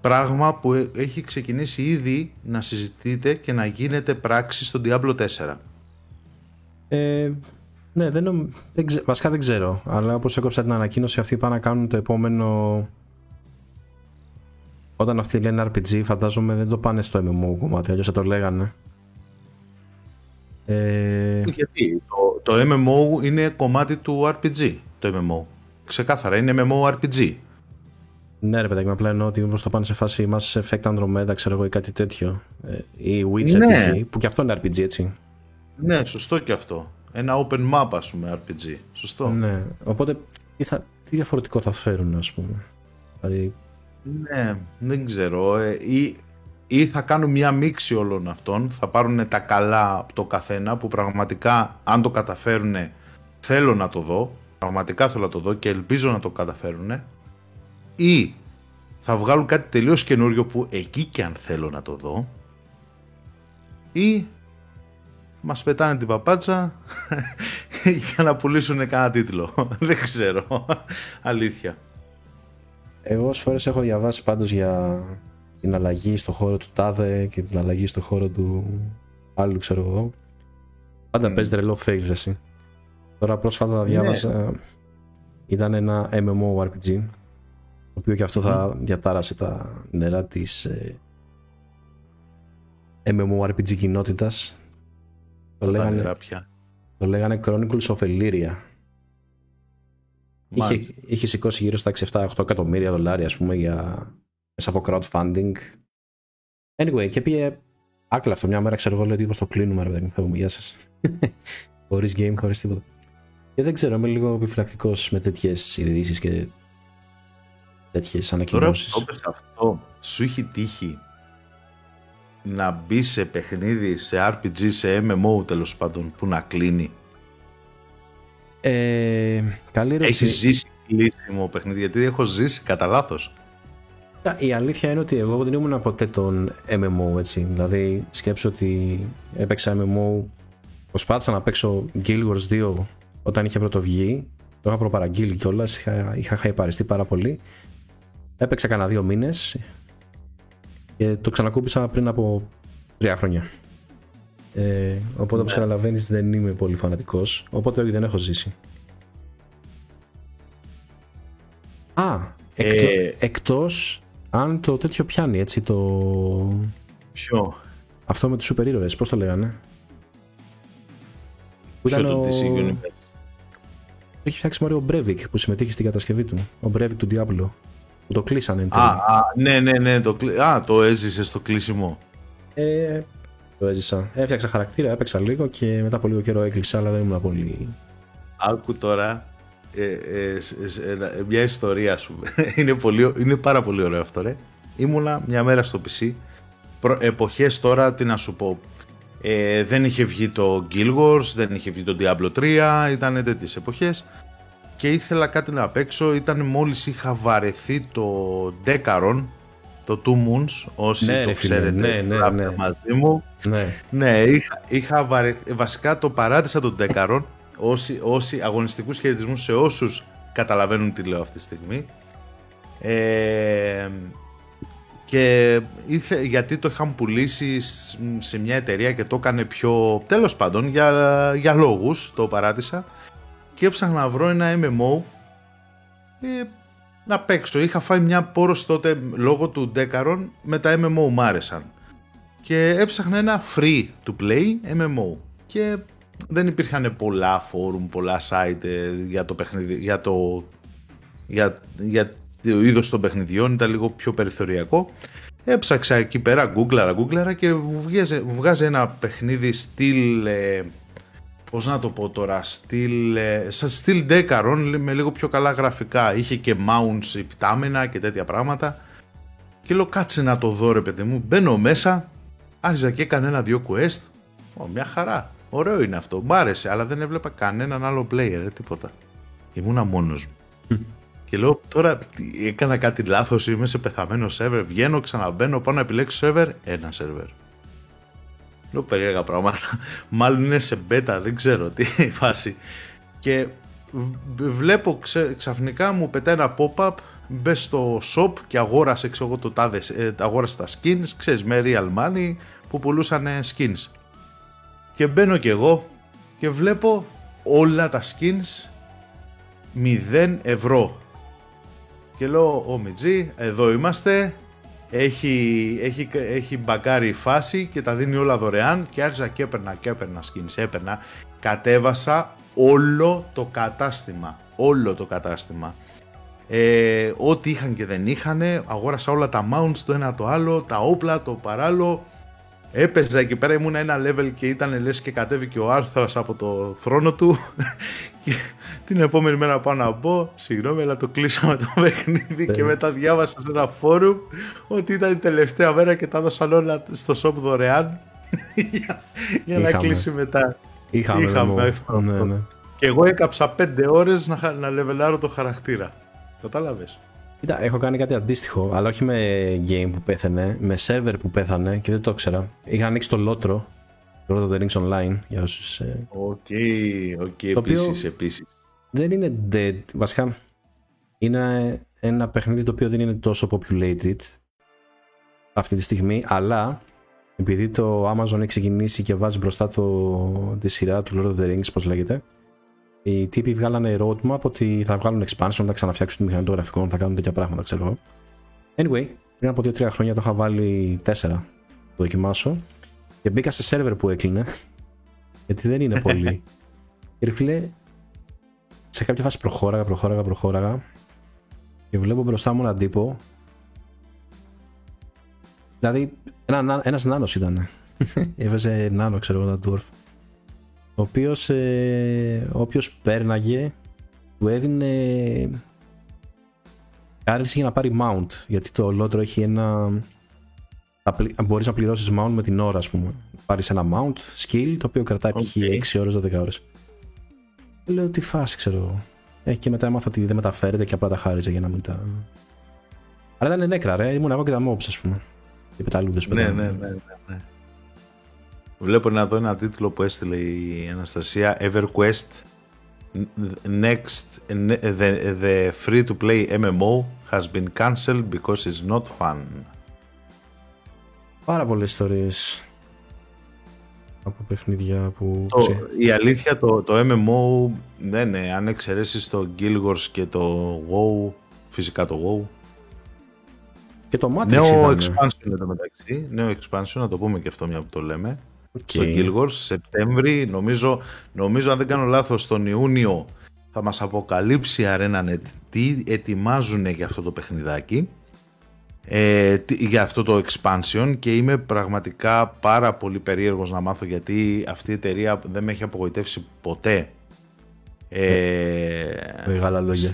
Speaker 2: Πράγμα που έχει ξεκινήσει ήδη να συζητείτε και να γίνεται πράξη στο Diablo 4.
Speaker 1: Ε, ναι, δεν, δεν βασικά δεν ξέρω. Αλλά όπως έκοψα την ανακοίνωση αυτή πάνε να κάνουν το επόμενο όταν αυτοί λένε RPG, φαντάζομαι δεν το πάνε στο MMO κομμάτι, αλλιώς θα το λέγανε.
Speaker 2: Ε... Γιατί; Το, το MMO είναι κομμάτι του RPG, το MMO. Ξεκάθαρα, είναι MMO-RPG.
Speaker 1: Ναι, ρε παιδάκι, απλά εννοώ ότι μήπως το πάνε σε φάση Mass Effect Andromeda, ξέρω εγώ, ή κάτι τέτοιο. Ε, ή Witcher ναι. που και αυτό είναι RPG, έτσι.
Speaker 2: Ναι, σωστό και αυτό. Ένα open map, ας πούμε, RPG. Σωστό.
Speaker 1: Ναι, οπότε τι, θα, τι διαφορετικό θα φέρουν, ας πούμε. Δηλαδή,
Speaker 2: ναι, δεν ξέρω. Ε, ή, ή θα κάνουν μια μίξη όλων αυτών. Θα πάρουν τα καλά από το καθένα που πραγματικά αν το καταφέρουν θέλω να το δω. Πραγματικά θέλω να το δω και ελπίζω να το καταφέρουν. Ή θα βγάλουν κάτι τελείως καινούριο που εκεί και αν θέλω να το δω. Ή μας πετάνε την παπάτσα για να πουλήσουν κανένα τίτλο. δεν ξέρω. Αλήθεια.
Speaker 1: Εγώ όσες φορές έχω διαβάσει πάντως για την αλλαγή στο χώρο του τάδε και την αλλαγή στο χώρο του άλλου ξέρω εγώ. Πάντα mm. παίζει τρελό fail εσύ. Τώρα πρόσφατα ναι. διάβασα ήταν ένα MMORPG το οποίο και αυτό θα διατάρασε τα νερά της ε, MMORPG κοινότητας. Το λέγανε, το λέγανε Chronicles of Elyria Είχε, είχε σηκώσει γύρω στα 6-7-8 εκατομμύρια δολάρια, ας πούμε, για, μέσα από crowdfunding. Anyway, και πήγε άκλα αυτό μια μέρα, ξέρω εγώ, λέω ότι το κλείνουμε, ρε παιδί μου, γεια σας. χωρίς game, χωρίς τίποτα. Και δεν ξέρω, είμαι λίγο επιφυλακτικός με τέτοιες ειδήσεις και τέτοιες ανακοινώσεις.
Speaker 2: Τώρα που αυτό, σου έχει τύχει να μπει σε παιχνίδι, σε RPG, σε MMO τέλος πάντων, που να κλείνει;
Speaker 1: Ε, καλή ερώτηση.
Speaker 2: Έχει ζήσει κλείσιμο παιχνίδι, γιατί έχω ζήσει κατά λάθος.
Speaker 1: Η αλήθεια είναι ότι εγώ δεν ήμουν ποτέ τον MMO έτσι. Δηλαδή σκέψω ότι έπαιξα MMO. Προσπάθησα να παίξω Guild Wars 2 όταν είχε πρώτο βγει. Το είχα προπαραγγείλει κιόλας. Είχα, είχα χαϊπαριστεί πάρα πολύ. Έπαιξα κανένα δύο μήνες και το ξανακούπησα πριν από τρία χρόνια. Ε, οπότε όπως ναι. καταλαβαίνεις, δεν είμαι πολύ φανατικός. Οπότε όχι δεν έχω ζήσει Α, ε, Εκτός αν το τέτοιο πιάνει έτσι το...
Speaker 2: Ποιο;
Speaker 1: Αυτό με του σούπερ ήρωες, πώς το λέγανε;
Speaker 2: Που ήταν το
Speaker 1: έχει φτιάξει Μάριο Μπρέβικ που συμμετείχε στην κατασκευή του. Ο Μπρέβικ του Diablo Που το κλείσανε.
Speaker 2: Α, α, ναι, ναι, ναι. Το, α, το έζησε στο κλείσιμο.
Speaker 1: Ε, το έζησα. Έφτιαξα χαρακτήρα, έπαιξα λίγο και μετά από λίγο καιρό έκλεισε, αλλά δεν ήμουν πολύ.
Speaker 2: Άκου τώρα ε, ε, ε, μια ιστορία σου. είναι, πολύ, είναι πάρα πολύ ωραίο αυτό, ρε. Ήμουνα μια μέρα στο PC. Εποχές τώρα, τι να σου πω. Ε, δεν είχε βγει το Guild Wars, δεν είχε βγει το Diablo 3, ήταν τέτοιες εποχές και ήθελα κάτι να παίξω, ήταν μόλις είχα βαρεθεί το Decaron, το Two Moons, όσοι
Speaker 1: ναι,
Speaker 2: το ξέρετε
Speaker 1: ναι, ναι, ναι.
Speaker 2: μαζί μου.
Speaker 1: Ναι,
Speaker 2: ναι είχα, είχα βαρεθεί, βασικά το παράτησα το Decaron, όσοι, όσοι αγωνιστικούς χαιρετισμούς σε όσους καταλαβαίνουν τι λέω αυτή τη στιγμή. Ε, και ήθε, γιατί το είχαν πουλήσει σε μια εταιρεία και το έκανε πιο τέλος πάντων για, για λόγους το παράτησα και έψαχνα να βρω ένα MMO ε, να παίξω. Είχα φάει μια πόρος τότε λόγω του Decaron με τα MMO μου άρεσαν. Και έψαχνα ένα free to play MMO και δεν υπήρχαν πολλά forum, πολλά site ε, για το παιχνίδι, για το, για, για το είδος των παιχνιδιών, ήταν λίγο πιο περιθωριακό. Έψαξα εκεί πέρα, γκούγκλαρα, γκούγκλαρα και βγάζει, βγάζει ένα παιχνίδι στυλ, ε, πώς να το πω τώρα, στυλ, ε, σαν στυλ Decaron με λίγο πιο καλά γραφικά. Είχε και mounts υπτάμενα και τέτοια πράγματα. Και λέω κάτσε να το δω ρε παιδί μου, μπαίνω μέσα, άρχιζα και έκανε ένα-δυο quest, Ω, μια χαρά. Ωραίο είναι αυτό. Μ' άρεσε, αλλά δεν έβλεπα κανέναν άλλο player, ε, τίποτα. Ήμουνα μόνος μου. και λέω τώρα έκανα κάτι λάθος, είμαι σε πεθαμένο σερβερ, βγαίνω, ξαναμπαίνω, πάω να επιλέξω σερβερ, ένα σερβερ. Λέω περίεργα πράγματα. Μάλλον είναι σε beta, δεν ξέρω τι φάση. Και βλέπω ξαφνικά μου πετάει ένα pop-up, μπε στο shop και αγόρασε, ξέρω το τάδες, ε, αγόρασε τα skins, ξέρεις, με real money που πουλούσαν skins. Και μπαίνω κι εγώ και βλέπω όλα τα skins 0 ευρώ. Και λέω, ο Μιτζή, εδώ είμαστε, έχει, έχει, έχει μπακάρει η φάση και τα δίνει όλα δωρεάν και άρχισα και έπαιρνα και έπαιρνα skins, έπαιρνα. Κατέβασα όλο το κατάστημα, όλο το κατάστημα. Ε, ό,τι είχαν και δεν είχαν, αγόρασα όλα τα mounts το ένα το άλλο, τα όπλα, το παράλληλο, Έπαιζα εκεί πέρα, ήμουν ένα level και ήταν λες και κατέβηκε ο Άρθρας από το θρόνο του και την επόμενη μέρα πάω να μπω, συγγνώμη αλλά το κλείσαμε το παιχνίδι και ναι. μετά διάβασα σε ένα φόρουμ ότι ήταν η τελευταία μέρα και τα έδωσαν όλα στο shop δωρεάν για, για να κλείσει μετά.
Speaker 1: Είχαμε, Είχαμε αυτό. Ναι, ναι.
Speaker 2: Και εγώ έκαψα 5 ώρες να, να λεβελάρω το χαρακτήρα. Κατάλαβες;
Speaker 1: Κοίτα, έχω κάνει κάτι αντίστοιχο, αλλά όχι με game που πέθανε, με server που πέθανε και δεν το ήξερα. Είχα ανοίξει το Lotro, Lord of the Rings Online, για όσους.
Speaker 2: Ε, OK, OK, επίσης, επίσης.
Speaker 1: Δεν είναι dead, βασικά είναι ένα παιχνίδι το οποίο δεν είναι τόσο populated αυτή τη στιγμή, αλλά επειδή το Amazon έχει ξεκινήσει και βάζει μπροστά το, τη σειρά του Lord of the Rings, πώς λέγεται, οι τύποι βγάλανε roadmap ότι θα βγάλουν expansion, θα ξαναφτιάξουν τη μηχανή των γραφικών, θα κάνουν τέτοια πράγματα, ξέρω εγώ. Anyway, πριν από 2-3 χρόνια το είχα βάλει 4 το δοκιμάσω και μπήκα σε σερβερ που έκλεινε γιατί δεν είναι πολύ. και φίλε, σε κάποια φάση προχώραγα, προχώραγα, προχώραγα και βλέπω μπροστά μου έναν τύπο. Δηλαδή ένα, ένας νάνος ήταν έβαζε νάνο ξέρω εγώ ένα dwarf ο οποίος ε, όποιος πέρναγε του έδινε κάρληση για να πάρει mount γιατί το Lotro έχει ένα μπορείς να πληρώσεις mount με την ώρα ας πούμε. Πάρεις ένα mount skill το οποίο κρατάει okay. 6 ώρες 12 ώρες λέω τι φάση ξέρω ε, και μετά έμαθα ότι δεν μεταφέρεται και απλά τα χάριζε για να μην τα αλλά ήταν νέκρα ρε. Ήμουν εγώ και τα mobs ας πούμε. Οι πεταλούδες
Speaker 2: ναι, ναι, ναι, ναι, ναι. Βλέπω να δω ένα τίτλο που έστειλε η Αναστασία. EverQuest Next the, the free to play MMO has been cancelled because it's not fun.
Speaker 1: Πάρα πολλές ιστορίες από παιχνίδια που...
Speaker 2: Το, η αλήθεια το, το MMO δεν είναι, αν εξαιρέσεις το Guild Wars και το WoW, φυσικά το WoW,
Speaker 1: Και το Matrix
Speaker 2: Νέο
Speaker 1: ήταν.
Speaker 2: expansion εδώ μεταξύ. Νέο expansion, να το πούμε και αυτό μια που το λέμε.
Speaker 1: Okay.
Speaker 2: Στο Guild Σεπτέμβρη, νομίζω, νομίζω αν δεν κάνω λάθος, τον Ιούνιο θα μας αποκαλύψει η ArenaNet τι ετοιμάζουν για αυτό το παιχνιδάκι ε, για αυτό το expansion και είμαι πραγματικά πάρα πολύ περίεργος να μάθω γιατί αυτή η εταιρεία δεν με έχει απογοητεύσει ποτέ.
Speaker 1: Ε, Μεγάλα λόγια.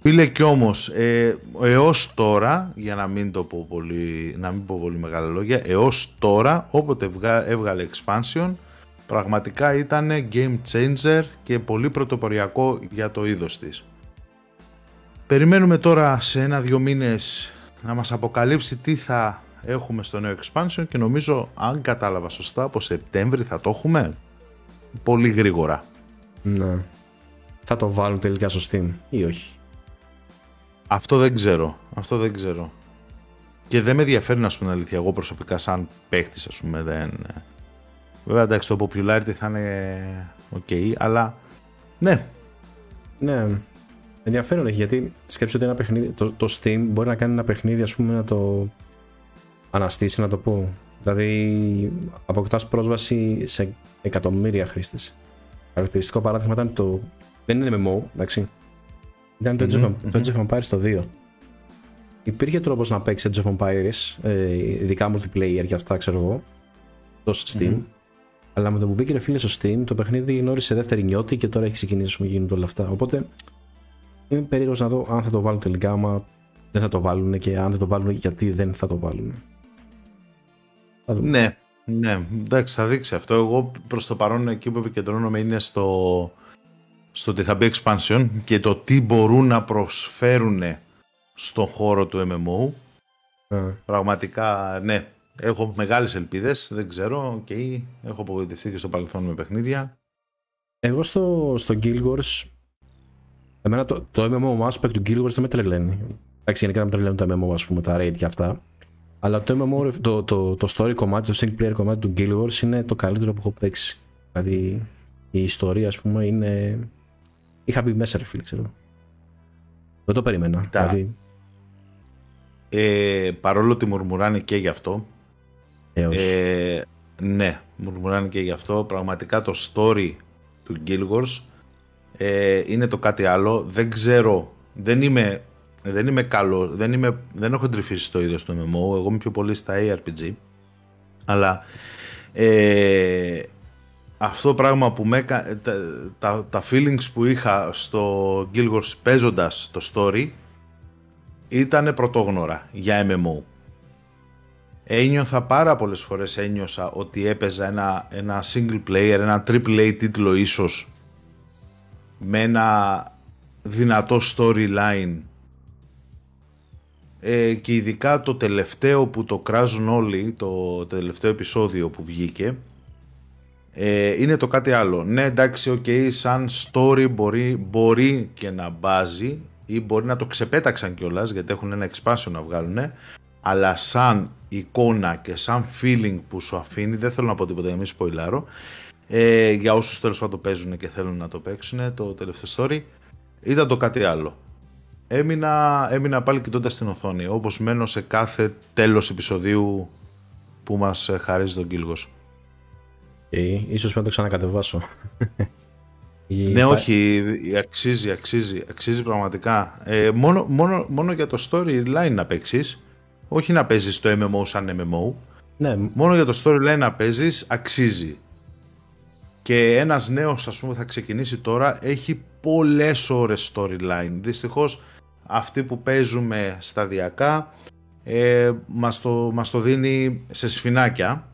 Speaker 2: Φίλε και όμως ε, έως τώρα για να μην το πω πολύ, να μην πω πολύ μεγάλα λόγια έως τώρα όποτε έβγαλε expansion πραγματικά ήταν game changer και πολύ πρωτοποριακό για το είδος της. Περιμένουμε τώρα σε ένα-δυο μήνες να μας αποκαλύψει τι θα έχουμε στο νέο expansion και νομίζω αν κατάλαβα σωστά από Σεπτέμβρη θα το έχουμε πολύ γρήγορα.
Speaker 1: Ναι. Θα το βάλουν τελικά στο Steam ή όχι;
Speaker 2: Αυτό δεν ξέρω. Αυτό δεν ξέρω. Και δεν με ενδιαφέρει να σου πούμε αλήθεια. Εγώ προσωπικά σαν παίχτης ας πούμε δεν... Βέβαια εντάξει το popularity θα είναι ok, αλλά ναι.
Speaker 1: Ναι, ενδιαφέρον έχει γιατί σκέψου ότι ένα παιχνίδι, το, το Steam μπορεί να κάνει ένα παιχνίδι ας πούμε να το αναστήσει να το πω. Δηλαδή αποκτάς πρόσβαση σε εκατομμύρια χρήστες. Χαρακτηριστικό παράδειγμα ήταν το... Δεν είναι MMO, εντάξει. Ήταν το Age of, το of Empires το 2. Υπήρχε τρόπος να παίξει Age of Empires, ε, ειδικά multiplayer και αυτά, ξέρω εγώ, το Steam. Αλλά με το που μπήκε ρε φίλε στο Steam, το παιχνίδι γνώρισε δεύτερη νιώτη και τώρα έχει ξεκινήσει να γίνονται όλα αυτά. Οπότε είμαι περίεργος να δω αν θα το βάλουν τελικά, άμα δεν θα το βάλουν και αν δεν το βάλουν, γιατί δεν θα το βάλουν.
Speaker 2: Ναι, ναι, εντάξει, θα δείξει αυτό. Εγώ προς το παρόν εκεί που επικεντρώνομαι είναι στο, στο ότι θα μπει expansion και το τι μπορούν να προσφέρουν στον χώρο του MMO. Yeah. Πραγματικά, ναι, έχω μεγάλες ελπίδες, δεν ξέρω, okay, έχω απογοητευτεί και στο παρελθόν με παιχνίδια.
Speaker 1: Εγώ στο, στο Guild Wars, εμένα το, το MMO aspect του Guild Wars δεν με τρελαίνει. Εντάξει, γενικά δεν με τρελαίνουν τα MMO, ας πούμε, τα raid και αυτά. Αλλά το MMO, το, το, το story κομμάτι, το single player κομμάτι του Guild Wars είναι το καλύτερο που έχω παίξει. Δηλαδή, η ιστορία, ας πούμε, είναι είχα μπει μέσα, ρε φίλε, ξέρω. Δεν το περίμενα. Δηλαδή...
Speaker 2: Ε, παρόλο ότι μουρμουράνε και γι' αυτό.
Speaker 1: Ε, όχι.
Speaker 2: Ε, ναι, μουρμουράνε και γι' αυτό. Πραγματικά το story του Guild ε, είναι το κάτι άλλο. Δεν ξέρω, δεν είμαι, δεν είμαι καλό, δεν, είμαι, δεν έχω τρυφήσει στο είδος του MMO. Εγώ είμαι πιο πολύ στα ARPG. Αλλά ε, αυτό πράγμα που με τα, τα, τα feelings που είχα στο Guild Wars παίζοντας το story ήταν πρωτόγνωρα για MMO. Ένιωθα πάρα πολλές φορές ένιωσα ότι έπαιζα ένα, ένα single player, ένα triple A τίτλο ίσως με ένα δυνατό storyline ε, και ειδικά το τελευταίο που το κράζουν όλοι, το τελευταίο επεισόδιο που βγήκε ε, είναι το κάτι άλλο. Ναι, εντάξει, OK, okay, σαν story μπορεί, μπορεί και να μπάζει ή μπορεί να το ξεπέταξαν κιόλας γιατί έχουν ένα expansion να βγάλουν, αλλά σαν εικόνα και σαν feeling που σου αφήνει, δεν θέλω να πω τίποτα για μη σποϊλάρω, ε, για όσους τέλος πάντων το παίζουν και θέλουν να το παίξουν, το τελευταίο story, ήταν το κάτι άλλο. Έμεινα, έμεινα πάλι κοιτώντας την οθόνη, όπως μένω σε κάθε τέλος επεισοδίου που μας χαρίζει τον Κίλγος.
Speaker 1: Okay. Ίσως πρέπει να το ξανακατεβάσω.
Speaker 2: ναι, όχι, αξίζει, αξίζει, αξίζει πραγματικά. Ε, μόνο, μόνο, μόνο για το storyline να παίξεις, όχι να παίζεις το MMO σαν MMO.
Speaker 1: Ναι.
Speaker 2: Μόνο για το storyline να παίζεις, αξίζει. Και ένας νέος, ας πούμε, θα ξεκινήσει τώρα, έχει πολλές ώρες storyline. Δυστυχώς, αυτοί που παίζουμε σταδιακά, ε, μας, το, μας το δίνει σε σφινάκια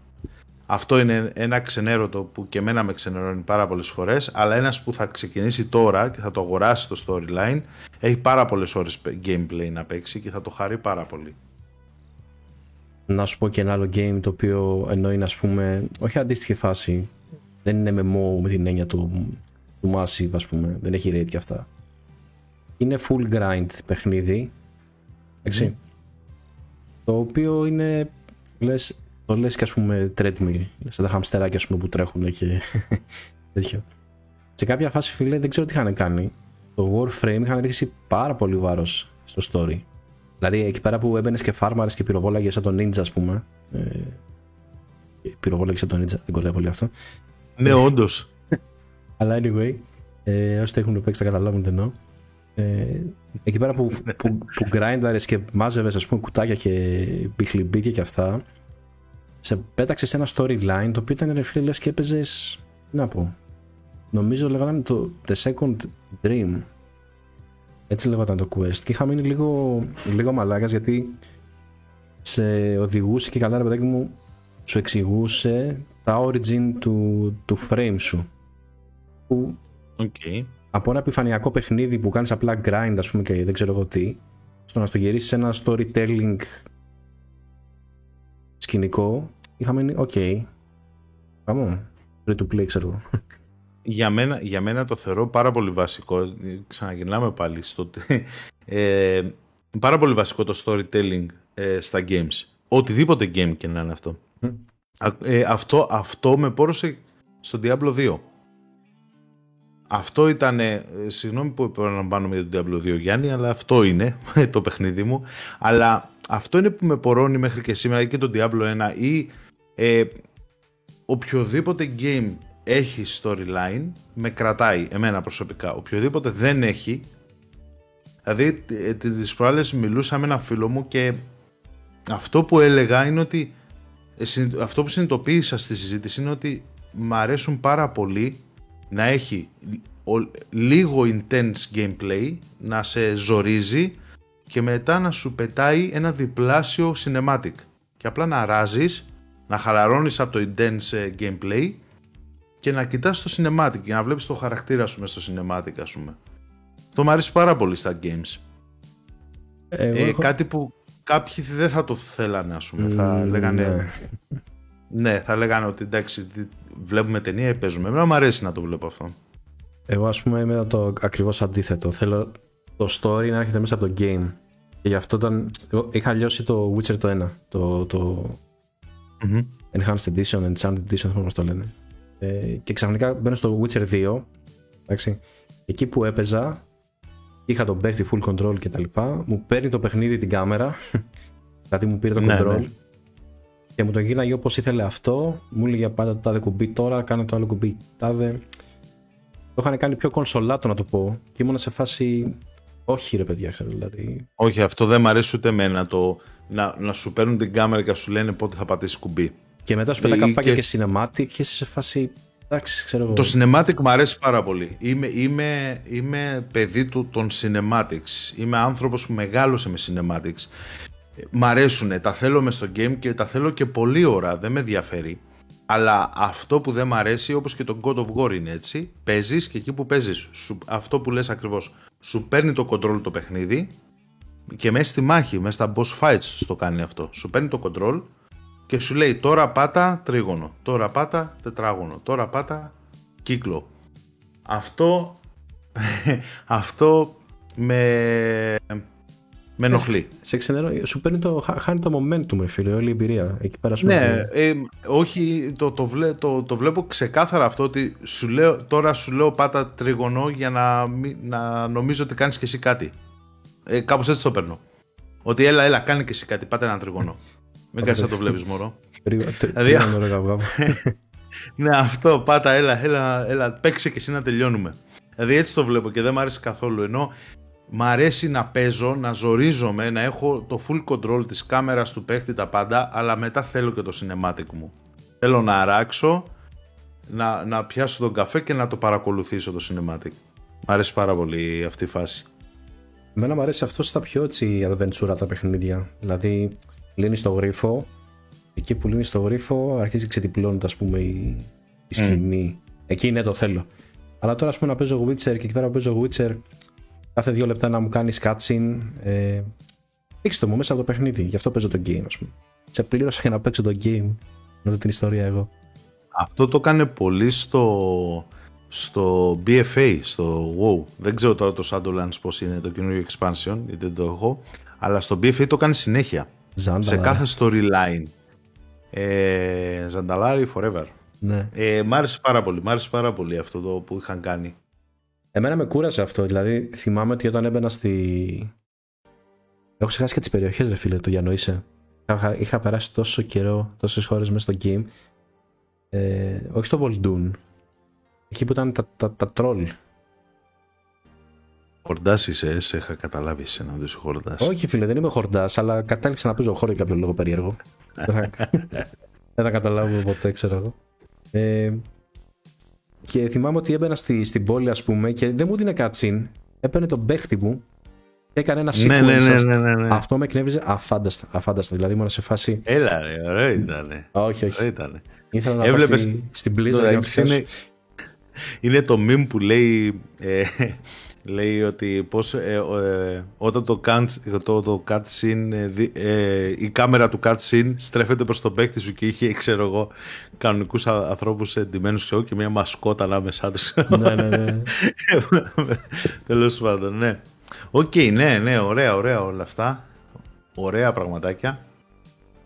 Speaker 2: αυτό είναι ένα ξενέρωτο που και εμένα με ξενερώνει πάρα πολλές φορές, αλλά ένας που θα ξεκινήσει τώρα και θα το αγοράσει το storyline, έχει πάρα πολλές ώρες gameplay να παίξει και θα το χαρεί πάρα πολύ.
Speaker 1: Να σου πω και ένα άλλο game το οποίο εννοεί να πούμε, όχι αντίστοιχη φάση, δεν είναι MMO με την έννοια του, του Massive ας πούμε, δεν έχει raid και αυτά. Είναι full grind παιχνίδι, έτσι, το οποίο είναι, λες, το λες και ας πούμε treadmill, σαν τα χαμστεράκια ας πούμε, που τρέχουν και τέτοιο. Σε κάποια φάση φίλε δεν ξέρω τι είχαν κάνει. Το Warframe είχαν ρίξει πάρα πολύ βάρος στο story. Δηλαδή εκεί πέρα που έμπαινες και φάρμαρες και πυροβόλαγες σαν τον Ninja, ας πούμε. Ε, πυροβόλαγες σαν τον Ninja, δεν κολλάει πολύ αυτό.
Speaker 2: Ναι, όντως.
Speaker 1: Αλλά anyway, ε, όσοι το έχουν παίξει θα καταλάβουν τι εννοώ. Ε, εκεί πέρα που, που, που grindαρες και μάζευες ας πούμε κουτάκια και πιχλιμπίτια και αυτά σε πέταξες σε ένα storyline το οποίο ήταν ρε φίλε λες και έπαιζες να πω νομίζω λέγανε το The Second Dream έτσι λέγονταν το quest και είχα μείνει λίγο, λίγο μαλάκας γιατί σε οδηγούσε και καλά ρε παιδάκι μου σου εξηγούσε τα origin του, του frame σου. Που
Speaker 2: okay.
Speaker 1: από ένα επιφανειακό παιχνίδι που κάνεις απλά grind ας πούμε και δεν ξέρω εγώ τι στο να στο γυρίσεις ένα storytelling σκηνικό είχαμε μείνει OK okay. Πάμε, free to play ξέρω
Speaker 2: για μένα, για μένα το θεωρώ πάρα πολύ βασικό ξαναγυρνάμε πάλι στο ε, πάρα πολύ βασικό το storytelling ε, στα games. Οτιδήποτε game και να είναι αυτό ε, αυτό, αυτό με πόρωσε στο Diablo 2 αυτό ήταν, συγγνώμη που επαναλαμβάνω με τον Diablo 2 Γιάννη, αλλά αυτό είναι το παιχνίδι μου. Αλλά αυτό είναι που με πορώνει μέχρι και σήμερα και το Diablo 1 ή ε, οποιοδήποτε game έχει storyline με κρατάει εμένα προσωπικά. Οποιοδήποτε δεν έχει, δηλαδή ε, τις προάλλες μιλούσα με ένα φίλο μου και αυτό που έλεγα είναι ότι ε, αυτό που συνειδητοποίησα στη συζήτηση είναι ότι μ' αρέσουν πάρα πολύ να έχει λίγο intense gameplay, να σε ζορίζει και μετά να σου πετάει ένα διπλάσιο cinematic και απλά να ράζεις, να χαλαρώνεις από το intense ε, gameplay και να κοιτάς το cinematic και να βλέπεις το χαρακτήρα σου μέσα στο cinematic ας πούμε. Αυτό μου αρέσει πάρα πολύ στα games. Ε, Κάτι που κάποιοι δεν θα το θέλανε ας πούμε. θα λέγανε... Ναι. ναι. θα λέγανε ότι εντάξει βλέπουμε ταινία ή παίζουμε. Εμένα μου αρέσει να το βλέπω αυτό.
Speaker 1: Εγώ ας πούμε είμαι το ακριβώς αντίθετο. Θέλω το story να έρχεται μέσα από το game. Και γι' αυτό ήταν... Εγώ είχα λιώσει το Witcher το 1. Το, το mm-hmm. Enhanced Edition, Enchanted Edition, δεν πώς το λένε. Ε, και ξαφνικά μπαίνω στο Witcher 2. Εντάξει, εκεί που έπαιζα, είχα τον παίχτη full control και τα λοιπά, μου παίρνει το παιχνίδι την κάμερα, δηλαδή μου πήρε το ναι, control ναι. και μου το γίναγε όπως ήθελε αυτό, μου έλεγε πάντα το τάδε κουμπί τώρα, κάνε το άλλο κουμπί τάδε. Το είχαν κάνει πιο κονσολάτο να το πω και ήμουν σε φάση όχι ρε παιδιά, δηλαδή.
Speaker 2: Όχι, αυτό δεν μου αρέσει ούτε εμένα το να, να σου παίρνουν την κάμερα και να σου λένε πότε θα πατήσεις κουμπί.
Speaker 1: Και μετά σου πετά καπάκια και... και cinematic και είσαι σε φάση. Εντάξει, ξέρω εγώ.
Speaker 2: Το cinematic μου αρέσει πάρα πολύ. Είμαι, είμαι, είμαι παιδί του των cinematics. Είμαι άνθρωπος που μεγάλωσε με cinematics. Μ' αρέσουν, τα θέλω μες στο game και τα θέλω και πολύ ώρα, δεν με ενδιαφέρει. Αλλά αυτό που δεν μ' αρέσει, όπως και το God of War είναι έτσι, παίζεις και εκεί που παίζεις, αυτό που λες ακριβώς, σου παίρνει το control το παιχνίδι και μέσα στη μάχη, μέσα στα boss fights το κάνει αυτό. Σου παίρνει το control και σου λέει τώρα πάτα τρίγωνο, τώρα πάτα τετράγωνο, τώρα πάτα κύκλο. Αυτό, αυτό με, με ενοχλεί.
Speaker 1: Σε ξενερώ, σου παίρνει το, χάνει το momentum, ρε φίλε, όλη η εμπειρία. Εκεί πέρα σου
Speaker 2: ναι, ε, όχι, το, το, βλέ, το, το, βλέπω ξεκάθαρα αυτό ότι σου λέω, τώρα σου λέω πάτα τρίγωνο για να, να νομίζω ότι κάνεις και εσύ κάτι. Ε, κάπως έτσι το παίρνω. Ότι έλα, έλα, κάνει και εσύ κάτι, πάτε ένα τριγωνό. Μην κάτσεις να το βλέπεις μωρό.
Speaker 1: δηλαδή,
Speaker 2: ναι, αυτό, πάτα, έλα, έλα, έλα, παίξε και εσύ να τελειώνουμε. Δηλαδή έτσι το βλέπω και δεν μου αρέσει καθόλου. Ενώ μ' αρέσει να παίζω, να ζορίζομαι, να έχω το full control της κάμερας του παίχτη τα πάντα, αλλά μετά θέλω και το cinematic μου. Θέλω να αράξω, να, να πιάσω τον καφέ και να το παρακολουθήσω το cinematic. Μ' αρέσει πάρα πολύ αυτή η φάση.
Speaker 1: Εμένα μου αρέσει αυτό στα πιο έτσι adventure τα παιχνίδια. Δηλαδή, λύνει στο γρίφο, εκεί που λύνει στο γρίφο αρχίζει ξετυπλώνεται, ας πούμε, η, η σκηνή. Mm. Εκεί ναι, το θέλω. Αλλά τώρα, ας πούμε, να παίζω Witcher και εκεί πέρα παίζω Witcher, κάθε δύο λεπτά να μου κάνεις cutscene. Ε, το μου μέσα από το παιχνίδι. Γι' αυτό παίζω το game, ας πούμε. Σε πλήρωσα για να παίξω το game. Να δω την ιστορία εγώ.
Speaker 2: Αυτό το έκανε πολύ στο, στο BFA, στο WoW. Δεν ξέρω τώρα το Shadowlands πώς είναι το καινούριο expansion, γιατί δεν το έχω. Αλλά στο BFA το κάνει συνέχεια. Σε κάθε storyline. Ε, Ζανταλάρι forever.
Speaker 1: Ναι.
Speaker 2: Ε, μ' άρεσε πάρα πολύ. Μ' άρεσε πάρα πολύ αυτό το που είχαν κάνει.
Speaker 1: Εμένα με κούρασε αυτό. Δηλαδή θυμάμαι ότι όταν έμπαινα στη... Έχω ξεχάσει και τις περιοχές, ρε φίλε, το για είσαι. Είχα, είχα περάσει τόσο καιρό, τόσες χώρες μέσα στο game. Ε, όχι στο Voldoon. Εκεί που ήταν τα, τα, τα troll.
Speaker 2: Χορντά είσαι, σε είχα καταλάβει εσένα ότι είσαι χορντά.
Speaker 1: Όχι, φίλε, δεν είμαι χορντά, αλλά κατάληξα να παίζω χώρο για κάποιο λόγο περίεργο. δεν, θα, δεν θα καταλάβω ποτέ, ξέρω εγώ. Ε, και θυμάμαι ότι έμπαινα στη, στην πόλη, ας πούμε, και δεν μου δίνει cutscene. Έπαιρνε τον παίχτη μου και έκανε ένα sequence.
Speaker 2: Ναι, ναι, ναι, ναι, ναι, ναι.
Speaker 1: Αυτό με εκνεύριζε αφάνταστα. αφάνταστα. Δηλαδή, ήμουν σε φάση.
Speaker 2: Έλα, ρε, ωραίο ήταν.
Speaker 1: Όχι, όχι.
Speaker 2: Ήτανε.
Speaker 1: Ήθελα να Έβλεπες... πάω στη, στην Blizzard
Speaker 2: είναι, είναι το meme που λέει. Ε, λέει ότι πώς, ε, ε, όταν το, cut, το, το cutscene, ε, ε, η κάμερα του cutscene στρέφεται προς τον παίκτη σου και είχε, ξέρω εγώ, κανονικούς ανθρώπους εντυμένους ξέρω, και μια μασκότα ανάμεσά τους.
Speaker 1: ναι, ναι, ναι.
Speaker 2: Τέλος πάντων, ναι. OK, okay, ναι, ναι, ωραία, ωραία όλα αυτά. Ωραία πραγματάκια.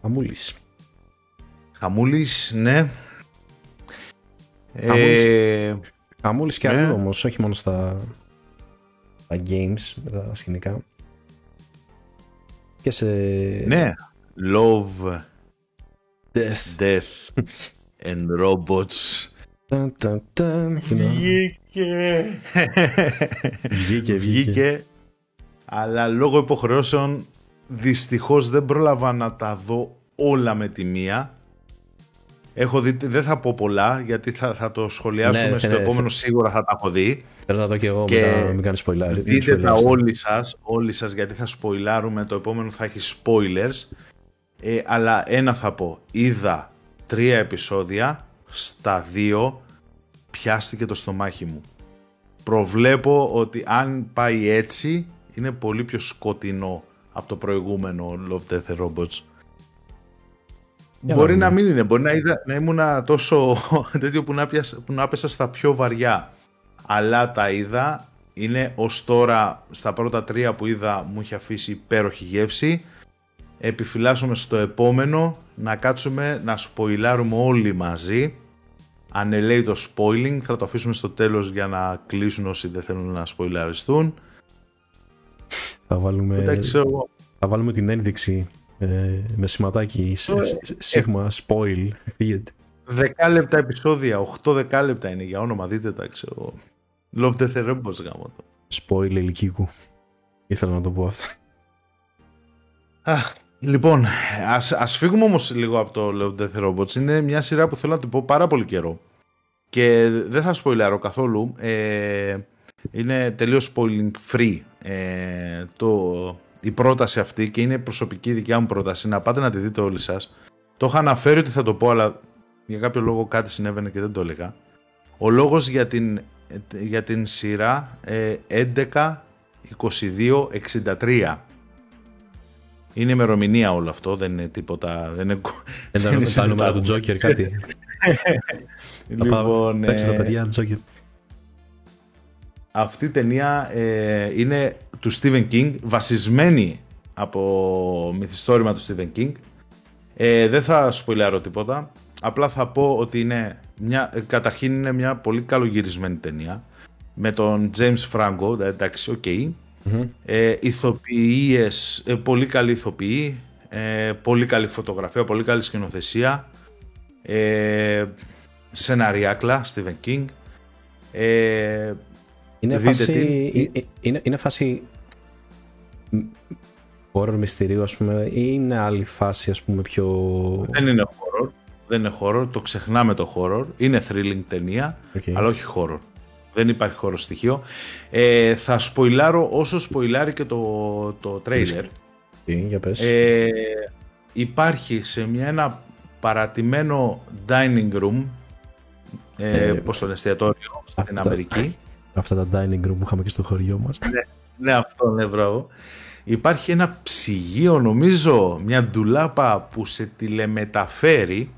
Speaker 1: Χαμούλης.
Speaker 2: Χαμούλης, ναι.
Speaker 1: Χαμούλης, ε, Χαμούλης και ναι. αλλού όμως, όχι μόνο στα, τα games, με τα σκηνικά. Και σε...
Speaker 2: Ναι, love, death, death and robots.
Speaker 1: Ταν, ταν, ταν,
Speaker 2: βγήκε.
Speaker 1: βγήκε,
Speaker 2: βγήκε. Αλλά λόγω υποχρεώσεων δυστυχώς δεν πρόλαβα να τα δω όλα με τη μία. Έχω δει, δεν θα πω πολλά γιατί θα, θα το σχολιάσουμε ναι, στο ναι, επόμενο σίγουρα θα τα έχω δει.
Speaker 1: Θέλω να δω και εγώ και μετά μην κάνεις spoiler.
Speaker 2: Δείτε τα όλοι σας, όλοι σας γιατί θα σποιλάρουμε, το επόμενο θα έχει spoilers. Ε, αλλά ένα θα πω, είδα τρία επεισόδια, στα δύο πιάστηκε το στομάχι μου. Προβλέπω ότι αν πάει έτσι είναι πολύ πιο σκοτεινό από το προηγούμενο Love Death Robots. Μπορεί να μην είναι, μπορεί να, είδα, να ήμουν τόσο τέτοιο που να, πιάσα, που να πέσα στα πιο βαριά. Αλλά τα είδα, είναι ως τώρα στα πρώτα τρία που είδα μου είχε αφήσει υπέροχη γεύση. Επιφυλάσσομαι στο επόμενο να κάτσουμε να σποιλάρουμε όλοι μαζί. Αν λέει το spoiling θα το αφήσουμε στο τέλος για να κλείσουν όσοι δεν θέλουν να σποιλαριστούν.
Speaker 1: Θα βάλουμε, θα βάλουμε την ένδειξη ε, με σηματάκι ε, σίγμα spoil.
Speaker 2: Δεκάλεπτα επεισόδια, 8 δεκάλεπτα είναι για όνομα, δείτε τα ξέρω. Love the Robots γάμο το.
Speaker 1: Spoil ηλικίκου. Ήθελα να το πω αυτό.
Speaker 2: λοιπόν, ας, ας φύγουμε όμως λίγο από το Love Death Robots. Είναι μια σειρά που θέλω να την πω πάρα πολύ καιρό. Και δεν θα σποιλάρω καθόλου. Ε, είναι τελείως spoiling free ε, το, η πρόταση αυτή και είναι προσωπική δικιά μου πρόταση να πάτε να τη δείτε όλοι σας. Το είχα αναφέρει ότι θα το πω αλλά για κάποιο λόγο κάτι συνέβαινε και δεν το έλεγα. Ο λόγος για την, για την σειρά ε, 11, 22, 63. Είναι ημερομηνία όλο αυτό, δεν είναι τίποτα. Δεν είναι,
Speaker 1: δεν είναι τα νούμερα του Τζόκερ, κάτι.
Speaker 2: λοιπόν,
Speaker 1: ε, τα παιδιά Τζόκερ
Speaker 2: αυτή η ταινία ε, είναι του Stephen King, βασισμένη από μυθιστόρημα του Stephen King. Ε, δεν θα σποιλάρω τίποτα. Απλά θα πω ότι είναι μια, ε, καταρχήν είναι μια πολύ καλογυρισμένη ταινία με τον James Franco, εντάξει, ok. Okay. Ε, ηθοποιίες, ε, πολύ καλοί ηθοποιοί, ε, πολύ καλή φωτογραφία, πολύ καλή σκηνοθεσία, ε, σεναριάκλα, Stephen King. Ε,
Speaker 1: είναι φάση, ε, ε, είναι, είναι φάση horror μυστηρίου ας πούμε ή είναι άλλη φάση ας πούμε πιο...
Speaker 2: Δεν είναι horror, δεν είναι horror, το ξεχνάμε το horror, είναι thrilling ταινία, αλλά όχι horror. Δεν υπάρχει horror στοιχείο. Ε, θα σποιλάρω όσο σποιλάρει και το, το trailer.
Speaker 1: για πες.
Speaker 2: Ε, υπάρχει σε μια, ένα παρατημένο dining room, ε, ε, το εστιατόριο στην Αμερική,
Speaker 1: αυτά τα dining room που είχαμε και στο χωριό μας.
Speaker 2: Ναι, ναι αυτό ναι, μπράβο. Υπάρχει ένα ψυγείο, νομίζω, μια ντουλάπα που σε τηλεμεταφέρει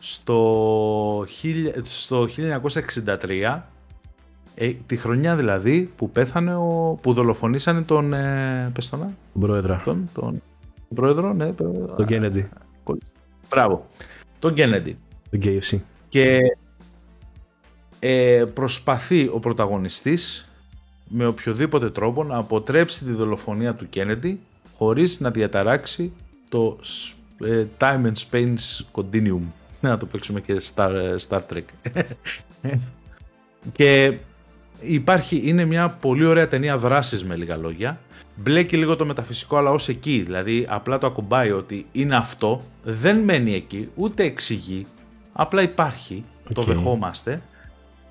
Speaker 2: στο, στο 1963, ε, τη χρονιά δηλαδή που πέθανε, ο, που δολοφονήσανε τον, ε, πες τον,
Speaker 1: πρόεδρο.
Speaker 2: Τον, τον, πρόεδρο, ναι.
Speaker 1: Τον Kennedy.
Speaker 2: Μπράβο. Τον Kennedy.
Speaker 1: Τον KFC.
Speaker 2: Και ε, προσπαθεί ο πρωταγωνιστής με οποιοδήποτε τρόπο να αποτρέψει τη δολοφονία του Κέννεντι χωρίς να διαταράξει το ε, time and space continuum. Να το παίξουμε και Star, ε, Star Trek. και υπάρχει, είναι μια πολύ ωραία ταινία δράσης με λίγα λόγια. Μπλέκει λίγο το μεταφυσικό αλλά ως εκεί, δηλαδή απλά το ακουμπάει ότι είναι αυτό, δεν μένει εκεί, ούτε εξηγεί, απλά υπάρχει, το δεχόμαστε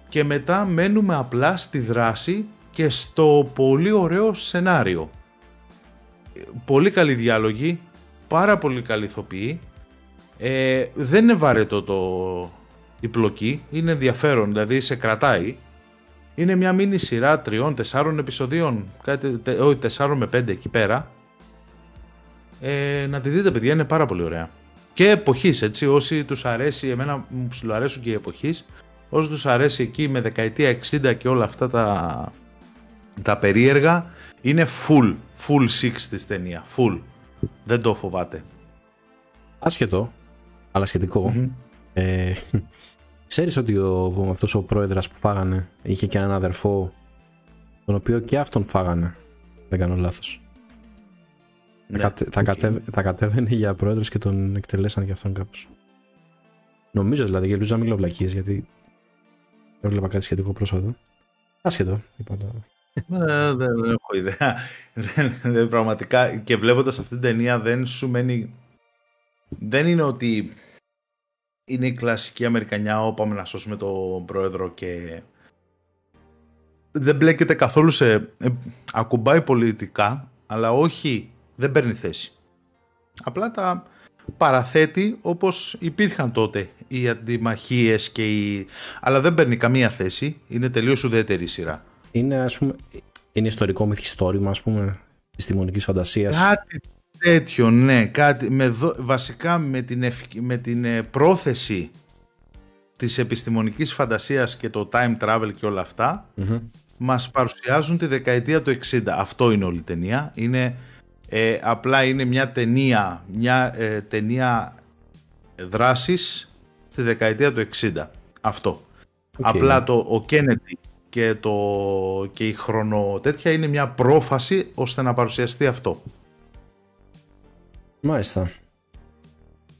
Speaker 2: και μετά μένουμε απλά στη δράση και στο πολύ ωραίο σενάριο. Πολύ καλή διάλογη, πάρα πολύ καλή ηθοποιή. Ε, δεν είναι βαρετό το η πλοκή, είναι ενδιαφέρον, δηλαδή σε κρατάει. Είναι μια μίνι σειρά τριών, τεσσάρων επεισοδίων, κάτι, όχι τεσσάρων με πέντε εκεί πέρα. Ε, να τη δείτε παιδιά, είναι πάρα πολύ ωραία. Και εποχής, έτσι, όσοι τους αρέσει, εμένα μου ψηλοαρέσουν και οι εποχής, όσοι τους αρέσει εκεί με δεκαετία 60 και όλα αυτά τα, τα περίεργα, είναι full, full six της ταινία, full. Δεν το φοβάται.
Speaker 1: Άσχετο, αλλά Ε, ξέρεις ότι ο, αυτός ο πρόεδρος που φάγανε είχε και έναν αδερφό τον οποίο και αυτόν φάγανε. Δεν κάνω λάθος. Ναι, θα, okay. θα, κατέβαινε για πρόεδρος και τον εκτελέσαν και αυτόν κάπως. Νομίζω δηλαδή, και ελπίζω να μην λέω γιατί έβλεπα κάτι σχετικό πρόσφατο. Άσχετο, είπα το.
Speaker 2: Ε, δεν, έχω ιδέα. δεν, πραγματικά και βλέποντας αυτή την ταινία δεν σου μένει... Δεν είναι ότι είναι η κλασική Αμερικανιά όπου πάμε να σώσουμε τον πρόεδρο και δεν μπλέκεται καθόλου σε... Ε, ακουμπάει πολιτικά, αλλά όχι, δεν παίρνει θέση. Απλά τα παραθέτει όπως υπήρχαν τότε οι αντιμαχίες και οι... Αλλά δεν παίρνει καμία θέση, είναι τελείως ουδέτερη σειρά
Speaker 1: είναι ας πούμε, είναι ιστορικό μυθιστόρημα ας πούμε, επιστημονικής φαντασίας.
Speaker 2: Κάτι τέτοιο, ναι. Κάτι, με βασικά με την, με την ε, πρόθεση της επιστημονικής φαντασίας και το time travel και όλα αυτά, mm-hmm. μας παρουσιάζουν τη δεκαετία του 60. Αυτό είναι όλη η ταινία. Είναι, ε, απλά είναι μια ταινία, μια ε, ταινία δράσης στη δεκαετία του 60. Αυτό. Απλά το, ο Kennedy και, το, και η χρονοτέτια είναι μια πρόφαση ώστε να παρουσιαστεί αυτό.
Speaker 1: Μάλιστα.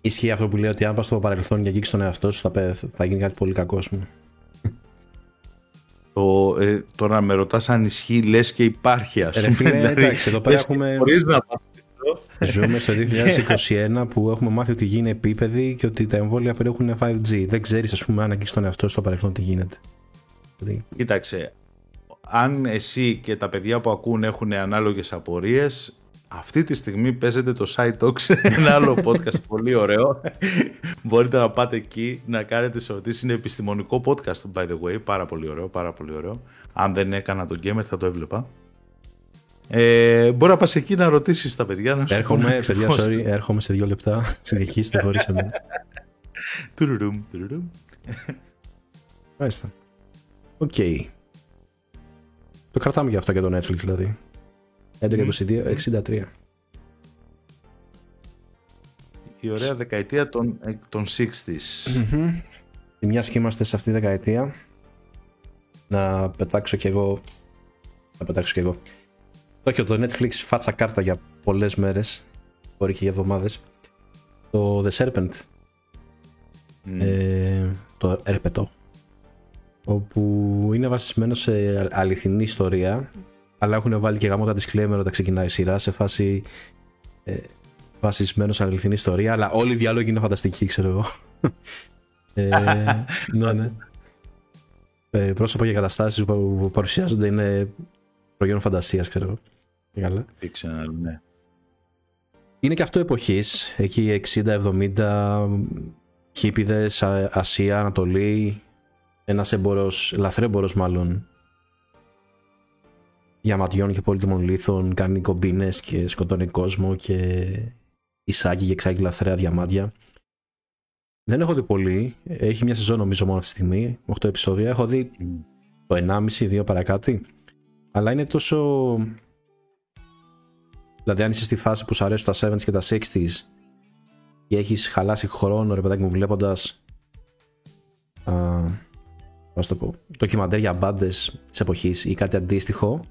Speaker 1: Ισχύει αυτό που λέει ότι αν πας στο παρελθόν και αγγίξεις τον εαυτό σου θα, θα γίνει κάτι πολύ κακό, πούμε.
Speaker 2: Το, ε, τώρα με ρωτάς αν ισχύει, λες και υπάρχει, ας
Speaker 1: πούμε. Ρε δηλαδή, εντάξει, εδώ πέρα έχουμε... να Ζούμε στο 2021 που έχουμε μάθει ότι γίνει επίπεδη και ότι τα εμβόλια περιέχουν 5G. Δεν ξέρεις, ας πούμε, αν αγγίξεις τον εαυτό σου στο παρελθόν τι γίνεται.
Speaker 2: Κοίταξε, αν εσύ και τα παιδιά που ακούν έχουν ανάλογες απορίες, αυτή τη στιγμή παίζεται το Side Talks, ένα άλλο podcast πολύ ωραίο. Μπορείτε να πάτε εκεί να κάνετε σε ερωτήσεις. Είναι επιστημονικό podcast, by the way. Πάρα πολύ ωραίο, πάρα πολύ ωραίο. Αν δεν έκανα τον gamer θα το έβλεπα. Ε, μπορεί να πας εκεί να ρωτήσεις τα παιδιά. Να
Speaker 1: σου έρχομαι, παιδιά, sorry, έρχομαι σε δύο λεπτά. Συνεχίστε χωρίς εμένα.
Speaker 2: Τουρουρούμ, τουρουρούμ.
Speaker 1: Μάλιστα. Ok. Okay. Το κρατάμε για αυτά και το Netflix δηλαδή. 11-22, 63.
Speaker 2: Η ωραία δεκαετία των, ε, των 60s. Mm-hmm.
Speaker 1: Μιας και είμαστε σε αυτή τη δεκαετία, να πετάξω κι εγώ. Να πετάξω κι εγώ. Το έχει το Netflix φάτσα κάρτα για πολλές μέρες, μπορεί και για εβδομάδες. Το The Serpent. Mm. Ε, το ερπετό όπου είναι βασισμένο σε αληθινή ιστορία αλλά έχουν βάλει και γάμο τα disclaimer όταν ξεκινάει η σειρά σε φάση ε, βασισμένο σε αληθινή ιστορία αλλά όλοι οι διάλογοι είναι φανταστικοί ξέρω εγώ ε, ναι ναι ε, πρόσωπα και καταστάσεις που παρουσιάζονται είναι προϊόν φαντασίας ξέρω εγώ
Speaker 2: Καλά. ναι.
Speaker 1: Είναι και αυτό εποχής, εκεί 60-70, χίπιδες, Ασία, Ανατολή, ένας έμπορος, λαθρέμπορος μάλλον, διαματιών και πολύτιμων λίθων, κάνει κομπίνες και σκοτώνει κόσμο και εισάγει και εξάγει λαθρέα διαμάντια. Δεν έχω δει πολύ. Έχει μια σεζόν νομίζω μόνο αυτή τη στιγμή. 8 επεισόδια. Έχω δει το 1,5-2 παρακάτω. Αλλά είναι τόσο. Δηλαδή, αν είσαι στη φάση που σου αρέσουν τα 70s και τα 60s και έχεις χαλάσει χρόνο, ρε παιδάκι μου, βλέποντας πώς το πω, ντοκιμαντέρ για μπάντες της εποχής ή κάτι αντίστοιχο,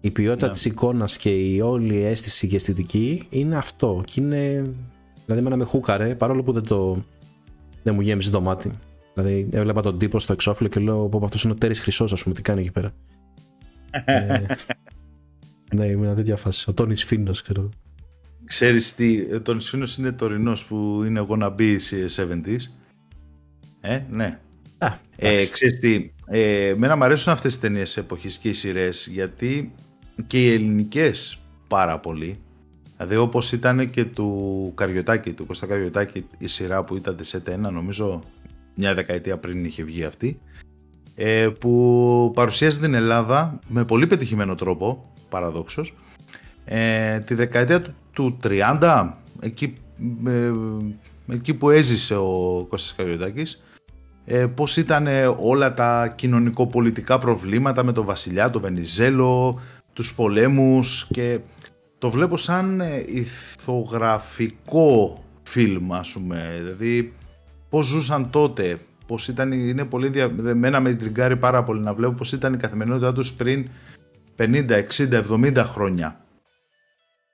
Speaker 1: Η ποιότητα ναι. της εικόνας και η όλη αίσθηση και αισθητική είναι αυτό και είναι, δηλαδή εμένα με χούκαρε παρόλο που δεν το, δεν μου γέμισε το μάτι. Δηλαδή έβλεπα τον τύπο στο εξώφυλλο και λέω πω αυτός είναι ο Τέρης Χρυσός ας πούμε τι κάνει εκεί πέρα. ε, ναι, ήμουν τέτοια φάση. Ο Τόνις Φίνος ξέρω.
Speaker 2: Ξέρεις τι, ο Τόνις Φίνος είναι τωρινός που είναι εγώ να μπει σε 70's. Ε, ναι. Α, ε, ξέρεις τι, ε, μένα μου αρέσουν αυτές τις ταινίες εποχής και οι σειρές γιατί και οι ελληνικές πάρα πολύ. Δηλαδή όπως ήταν και του Καριωτάκη, του Κώστα Καριωτάκη η σειρά που ήταν της ΕΤΕΝΑ νομίζω μια δεκαετία πριν είχε βγει αυτή ε, που παρουσιάζει την Ελλάδα με πολύ πετυχημένο τρόπο παραδόξως. Ε, τη δεκαετία του, 30 εκεί, ε, εκεί που έζησε ο Κώστας Καριωτάκης ε, πώς ήταν όλα τα κοινωνικο-πολιτικά προβλήματα με τον Βασιλιά, τον Βενιζέλο, τους πολέμους και το βλέπω σαν ηθογραφικό φιλμ ας πούμε, δηλαδή πώς ζούσαν τότε, πώς ήταν, είναι πολύ δια... Μένα με τριγκάρει πάρα πολύ να βλέπω πώς ήταν η καθημερινότητά τους πριν 50, 60, 70 χρόνια.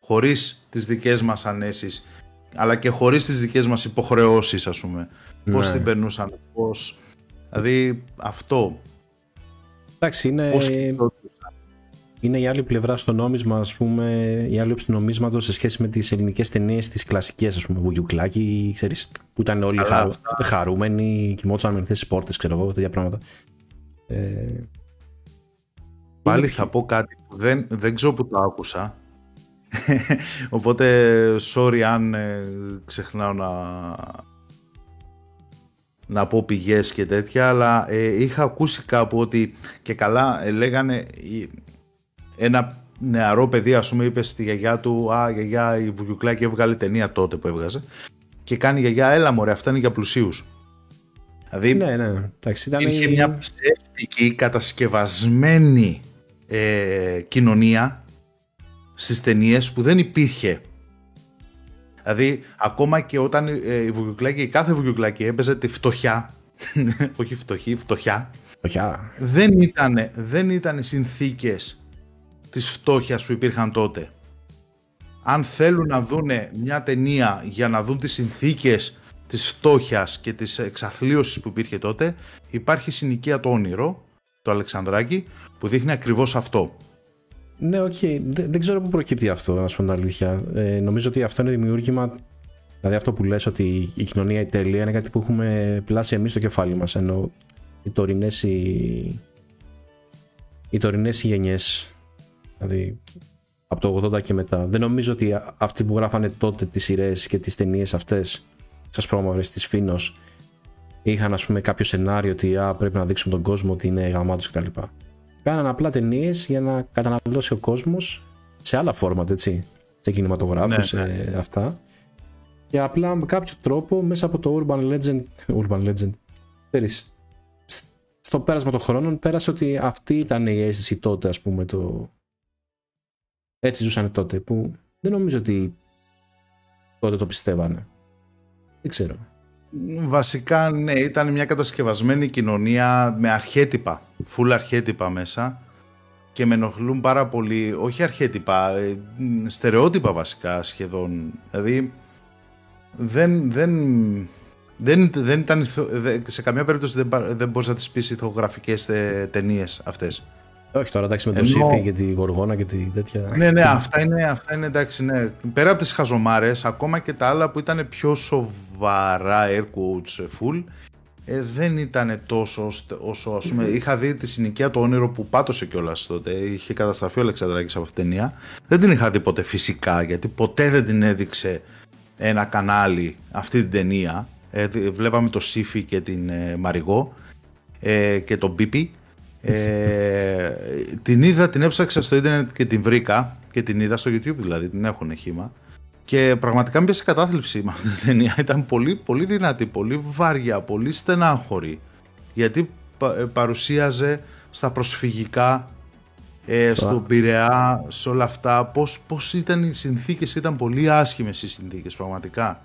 Speaker 2: Χωρίς τις δικές μας ανέσεις αλλά και χωρίς τις δικές μας υποχρεώσεις ας πούμε. Ναι. πώς την περνούσαν πώς... δηλαδή αυτό.
Speaker 1: Εντάξει είναι πώς είναι η άλλη πλευρά στο νόμισμα, ας πούμε, η άλλη όψη του νομίσματος σε σχέση με τις ελληνικές ταινίες, τις κλασικές, ας πούμε, Βουγιουκλάκι, ξέρεις, που ήταν όλοι χαρου... χαρούμενοι, κοιμόντουσαν με ανοιχτές πόρτες, ξέρω εγώ, τέτοια πράγματα. Ε...
Speaker 2: Πάλι θα πω κάτι που δεν, δεν ξέρω που το άκουσα, οπότε sorry αν ε, ξεχνάω να, να πω πηγές και τέτοια, αλλά ε, είχα ακούσει κάπου ότι και καλά ε, λέγανε ένα νεαρό παιδί, ας πούμε, είπε στη γιαγιά του Α, γιαγιά, η Βουγιουκλάκη έβγαλε ταινία τότε που έβγαζε. Και κάνει η γιαγιά, έλα μωρέ, αυτά είναι για πλουσίους.
Speaker 1: Δηλαδή, ναι, ναι. Εντάξει,
Speaker 2: ήταν είχε μια ψεύτικη, κατασκευασμένη ε, κοινωνία στις ταινίες που δεν υπήρχε. Δηλαδή, ακόμα και όταν ε, η Βουγιουκλάκη, κάθε Βουγιουκλάκη έπαιζε τη φτωχιά, όχι φτωχή, φτωχιά,
Speaker 1: φτωχιά.
Speaker 2: δεν ήταν, δεν ήταν συνθήκες της φτώχειας που υπήρχαν τότε. Αν θέλουν να δούνε μια ταινία για να δουν τις συνθήκες της φτώχειας και της εξαθλίωσης που υπήρχε τότε, υπάρχει συνοικία το όνειρο, του Αλεξανδράκη, που δείχνει ακριβώς αυτό.
Speaker 1: Ναι, ok. Okay. Δεν, ξέρω πού προκύπτει αυτό, να σου πω την αλήθεια. Ε, νομίζω ότι αυτό είναι δημιούργημα. Δηλαδή αυτό που λες ότι η κοινωνία η τέλεια είναι κάτι που έχουμε πλάσει εμείς στο κεφάλι μας. Ενώ οι τωρινές οι, οι τωρινές γενιές Δηλαδή από το 80 και μετά. Δεν νομίζω ότι αυτοί που γράφανε τότε τις σειρές και τις ταινίες αυτές σας πρόμαυρες της Φίνος είχαν ας πούμε κάποιο σενάριο ότι α, πρέπει να δείξουμε τον κόσμο ότι είναι γαμάτος κτλ. Κάναν απλά ταινίες για να καταναλώσει ο κόσμος σε άλλα φόρματ έτσι. Σε κινηματογράφους, ναι, σε ναι. αυτά. Και απλά με κάποιο τρόπο μέσα από το Urban Legend. Urban Legend. Ξέρεις, στο πέρασμα των χρόνων πέρασε ότι αυτή ήταν η αίσθηση τότε, ας πούμε, το, έτσι ζούσαν τότε που δεν νομίζω ότι τότε το πιστεύανε. Δεν ξέρω.
Speaker 2: Βασικά ναι, ήταν μια κατασκευασμένη κοινωνία με αρχέτυπα, φουλ αρχέτυπα μέσα και με ενοχλούν πάρα πολύ, όχι αρχέτυπα, ε, στερεότυπα βασικά σχεδόν. Δηλαδή δεν, δεν, δεν, δεν ήταν, σε καμία περίπτωση δεν, δεν μπορείς να τις πεις ηθογραφικές ταινίες αυτές.
Speaker 1: Όχι τώρα, εντάξει, με τον Ενώ... Σύφη και τη Γοργόνα και τη τέτοια.
Speaker 2: Ναι, ναι, αυτά είναι, αυτά είναι εντάξει, ναι. Πέρα από τις χαζομάρες, ακόμα και τα άλλα που ήταν πιο σοβαρά air quotes full, ε, δεν ήταν τόσο όσο ας πούμε, είχα δει τη συνοικία το όνειρο που πάτωσε κιόλας τότε, είχε καταστραφεί ο Αλεξανδράκης από αυτήν την ταινία. Δεν την είχα δει ποτέ φυσικά, γιατί ποτέ δεν την έδειξε ένα κανάλι αυτή την ταινία. Ε, βλέπαμε το Σύφη και την ε, Μαριγό ε, και τον Πίπι ε, την είδα, την έψαξα στο ίντερνετ και την βρήκα και την είδα στο YouTube δηλαδή, την έχουν χήμα. Και πραγματικά με πιάσε κατάθλιψη με αυτή την ταινία. Ήταν πολύ, πολύ δυνατή, πολύ βάρια, πολύ στενάχωρη. Γιατί ε, παρουσίαζε στα προσφυγικά, ε, στον Πειραιά, σε όλα αυτά, πώς, πώς ήταν οι συνθήκες, ήταν πολύ άσχημες οι συνθήκες πραγματικά.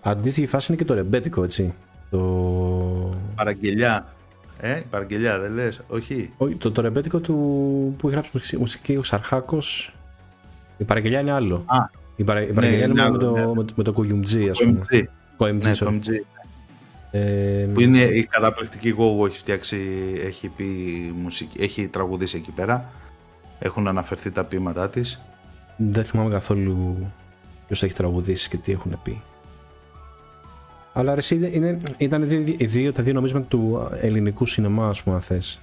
Speaker 1: Αντίστοιχη φάση είναι και το ρεμπέτικο, έτσι. Το...
Speaker 2: Παραγγελιά. Ε, η παραγγελιά δεν λες, όχι.
Speaker 1: Όχι, το, το ρεμπέτικο του που έχει γράψει μουσική, μουσική ο Σαρχάκος, η παραγγελιά είναι άλλο.
Speaker 2: Α,
Speaker 1: η, παρα, η παραγγελιά
Speaker 2: είναι
Speaker 1: είναι
Speaker 2: άλλο,
Speaker 1: με το,
Speaker 2: ναι.
Speaker 1: με, το- με το Κουγιουμτζή, ας πούμε.
Speaker 2: OMG.
Speaker 1: Το MG,
Speaker 2: Ναι,
Speaker 1: sorry.
Speaker 2: το MG.
Speaker 1: Ε,
Speaker 2: Που είναι η καταπληκτική Go έχει φτιάξει, έχει πει μουσική, έχει τραγουδήσει εκεί πέρα. Έχουν αναφερθεί τα ποίηματά της.
Speaker 1: Δεν θυμάμαι καθόλου ποιος έχει τραγουδήσει και τι έχουν πει. Αλλά ρε, εσύ, είναι, είναι- ήταν οι δύο, οι δύο- τα δύο νομίσματα του ελληνικού σινεμά, ας πούμε, αν θες.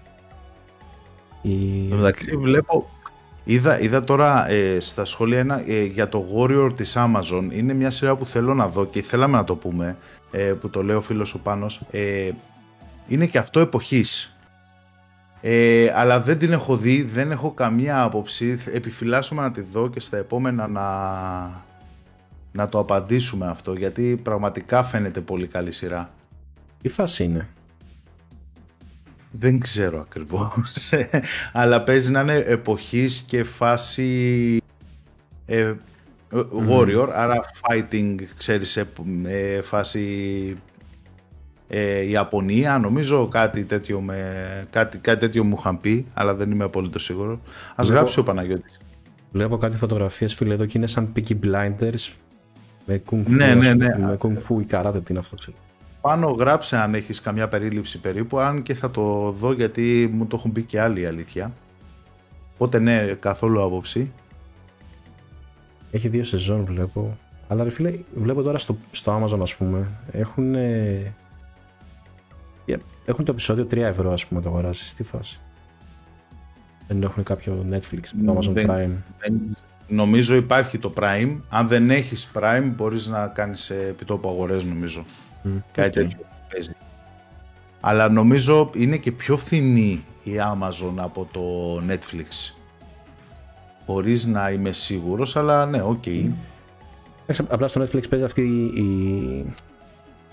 Speaker 1: Η...
Speaker 2: Εν τω μεταξύ βλέπω, είδα, είδα τώρα ε, στα σχόλια ένα, ε, για το Warrior της Amazon. Είναι μια σειρά που θέλω να δω και θέλαμε να το πούμε, ε, που το λέει ο φίλος ο Πάνος. Ε, είναι και αυτό εποχής. Ε, αλλά δεν την έχω δει, δεν έχω καμία άποψη. Επιφυλάσσομαι να τη δω και στα επόμενα να, να το απαντήσουμε αυτό, γιατί πραγματικά φαίνεται πολύ καλή σειρά.
Speaker 1: Τι φάση είναι;
Speaker 2: Δεν ξέρω ακριβώς, αλλά παίζει να είναι εποχής και φάση ε, ε, warrior, άρα fighting, ξέρεις, ε, ε, φάση ε, Ιαπωνία, νομίζω κάτι τέτοιο, με, κάτι, κάτι τέτοιο μου είχαν πει, αλλά δεν είμαι απολύτως σίγουρο. Ας
Speaker 1: Εγώ-
Speaker 2: γράψει ο Παναγιώτης.
Speaker 1: Βλέπω κάτι φωτογραφίες, φίλε, εδώ και είναι σαν Peaky Blinders με kung fu,
Speaker 2: Ναι,
Speaker 1: ας
Speaker 2: ναι,
Speaker 1: πούμε,
Speaker 2: ναι.
Speaker 1: με kung fu ή καράτε, τι είναι αυτό, ξέρω.
Speaker 2: Πάνω γράψε αν έχεις καμιά περίληψη περίπου, αν και θα το δω γιατί μου το έχουν πει και άλλοι η αλήθεια. Οπότε ναι, καθόλου άποψη.
Speaker 1: Έχει δύο σεζόν βλέπω. Αλλά ρε φίλε, βλέπω τώρα στο, στο Amazon ας πούμε, έχουν, ε, yeah, έχουν το επεισόδιο 3 ευρώ ας πούμε το αγοράσεις. Τι φάση. Δεν έχουν κάποιο Netflix, το Amazon
Speaker 2: Δεν-
Speaker 1: Prime.
Speaker 2: Δεν- Νομίζω υπάρχει το Prime. Αν δεν έχεις Prime μπορείς να κάνεις ε, επιτόπου αγορές νομίζω.
Speaker 1: Μμ,
Speaker 2: Κάτι
Speaker 1: οκ.
Speaker 2: τέτοιο παίζει. Αλλά νομίζω είναι και πιο φθηνή η Amazon από το Netflix. Χωρίς να είμαι σίγουρος, αλλά ναι, οκ.
Speaker 1: Εντάξει, Απλά στο Netflix παίζει αυτή η...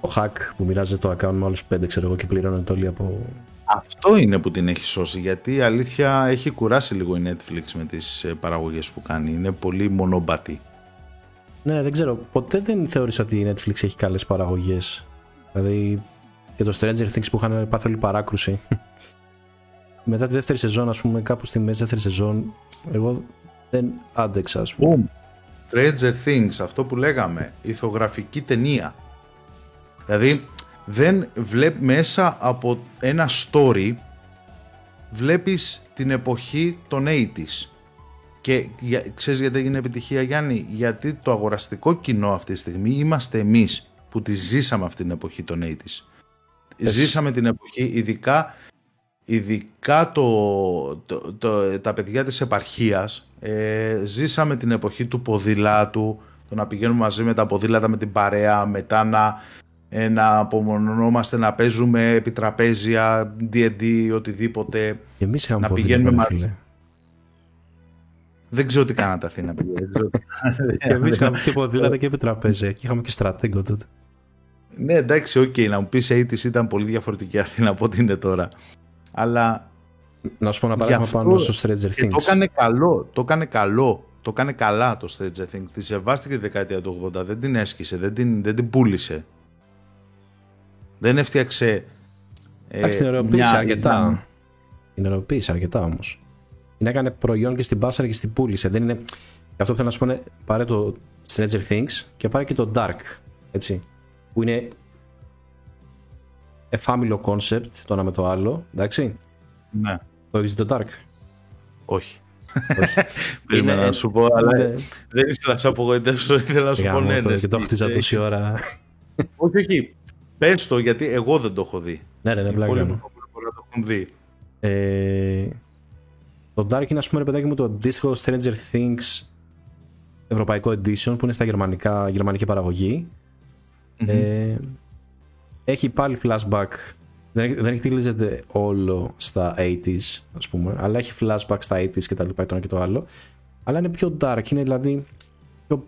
Speaker 1: ο hack που μοιράζεται το account με άλλους 5 ξέρω εγώ και πληρώνετε όλοι από...
Speaker 2: Αυτό είναι που την έχει σώσει, γιατί η αλήθεια έχει κουράσει λίγο η Netflix με τις ε, παραγωγές που κάνει. Είναι πολύ μονομπατή.
Speaker 1: Ναι, δεν ξέρω. Ποτέ δεν θεώρησα ότι η Netflix έχει καλές παραγωγές. Δηλαδή και το Stranger Things που είχαν πάθει όλη παράκρουση. Μετά τη δεύτερη σεζόν, ας πούμε, κάπου στη μέση δεύτερης σεζόν, εγώ δεν άντεξα, ας πούμε.
Speaker 2: Boom. Stranger Things, αυτό που λέγαμε, ηθογραφική ταινία. Δηλαδή, δεν βλέπει μέσα από ένα story, βλέπεις την εποχή των 80s. Και για, ξέρεις γιατί έγινε επιτυχία Γιάννη, γιατί το αγοραστικό κοινό αυτή τη στιγμή είμαστε εμείς που τη ζήσαμε αυτή την εποχή των 80s. Ζήσαμε την εποχή, ειδικά, ειδικά το, το, το- τα παιδιά της επαρχίας, ε, ζήσαμε την εποχή του ποδηλάτου, το να πηγαίνουμε μαζί με τα ποδήλατα με την παρέα, μετά να, ε, να απομονωνόμαστε, να παίζουμε επιτραπέζια, D&D, οτιδήποτε.
Speaker 1: Και εμείς είχαμε
Speaker 2: να
Speaker 1: ποδήλατα,
Speaker 2: πηγαίνουμε
Speaker 1: ρε
Speaker 2: μαζί.
Speaker 1: Φίλε.
Speaker 2: Δεν ξέρω τι κάνατε Αθήνα, παιδιά. δεν ξέρω τι-
Speaker 1: Και εμείς είχαμε και ποδήλατα και επιτραπέζια και είχαμε και στρατέγκο τότε.
Speaker 2: Ναι, εντάξει, οκ, να μου πεις 80s ήταν πολύ διαφορετική η Αθήνα από ό,τι είναι τώρα. Αλλά
Speaker 1: Να σου πω ένα
Speaker 2: Γι'
Speaker 1: παράδειγμα
Speaker 2: αυτό
Speaker 1: πάνω στο Stranger
Speaker 2: Και το
Speaker 1: Things.
Speaker 2: έκανε καλό, το έκανε καλό. Το έκανε καλά το Stranger Things. Τη σεβάστηκε τη δεκαετία του 80, δεν την έσκησε, δεν την, δεν την πούλησε. Δεν έφτιαξε. ε,
Speaker 1: Εντάξει, την ωραιοποίησε
Speaker 2: μια-
Speaker 1: αρκετά.
Speaker 2: μια-
Speaker 1: Την ωραιοποίησε αρκετά όμως. Την έκανε προϊόν και στην πάσα και στην πούλησε. Δεν είναι... Και αυτό που θέλω να σου πω είναι πάρε το Stranger Things και πάρε και το Dark. Έτσι. Που είναι εφάμιλο concept το ένα με το άλλο. Εντάξει.
Speaker 2: Ναι,
Speaker 1: Το έχεις το Dark;
Speaker 2: όχι.
Speaker 1: Όχι.
Speaker 2: Περίμενα
Speaker 1: Είναι-
Speaker 2: να σου πω, αλλά
Speaker 1: Ναι.
Speaker 2: δεν ήθελα να σε απογοητεύσω, ήθελα να σου πω
Speaker 1: Γάμο
Speaker 2: ναι,
Speaker 1: το,
Speaker 2: ναι.
Speaker 1: και το χτίζα
Speaker 2: Ε,
Speaker 1: τόση ώρα.
Speaker 2: Όχι, όχι. Πες το, γιατί εγώ δεν το έχω δει.
Speaker 1: ναι, ναι, ναι,
Speaker 2: Οι
Speaker 1: πλάκα
Speaker 2: υπόλοιποι
Speaker 1: μου.
Speaker 2: μπορεί να το έχουν δει.
Speaker 1: Ε, το Dark είναι, ας πούμε, ρε παιδάκι μου, το αντίστοιχο Stranger Things ευρωπαϊκό edition που είναι στα γερμανικά, γερμανική παραγωγή. Ε, έχει πάλι flashback. Δεν, δεν εκτελίζεται όλο στα 80s, ας πούμε, αλλά έχει flashback στα 80s και τα λοιπά, το ένα και το άλλο. Αλλά είναι πιο dark, είναι δηλαδή πιο,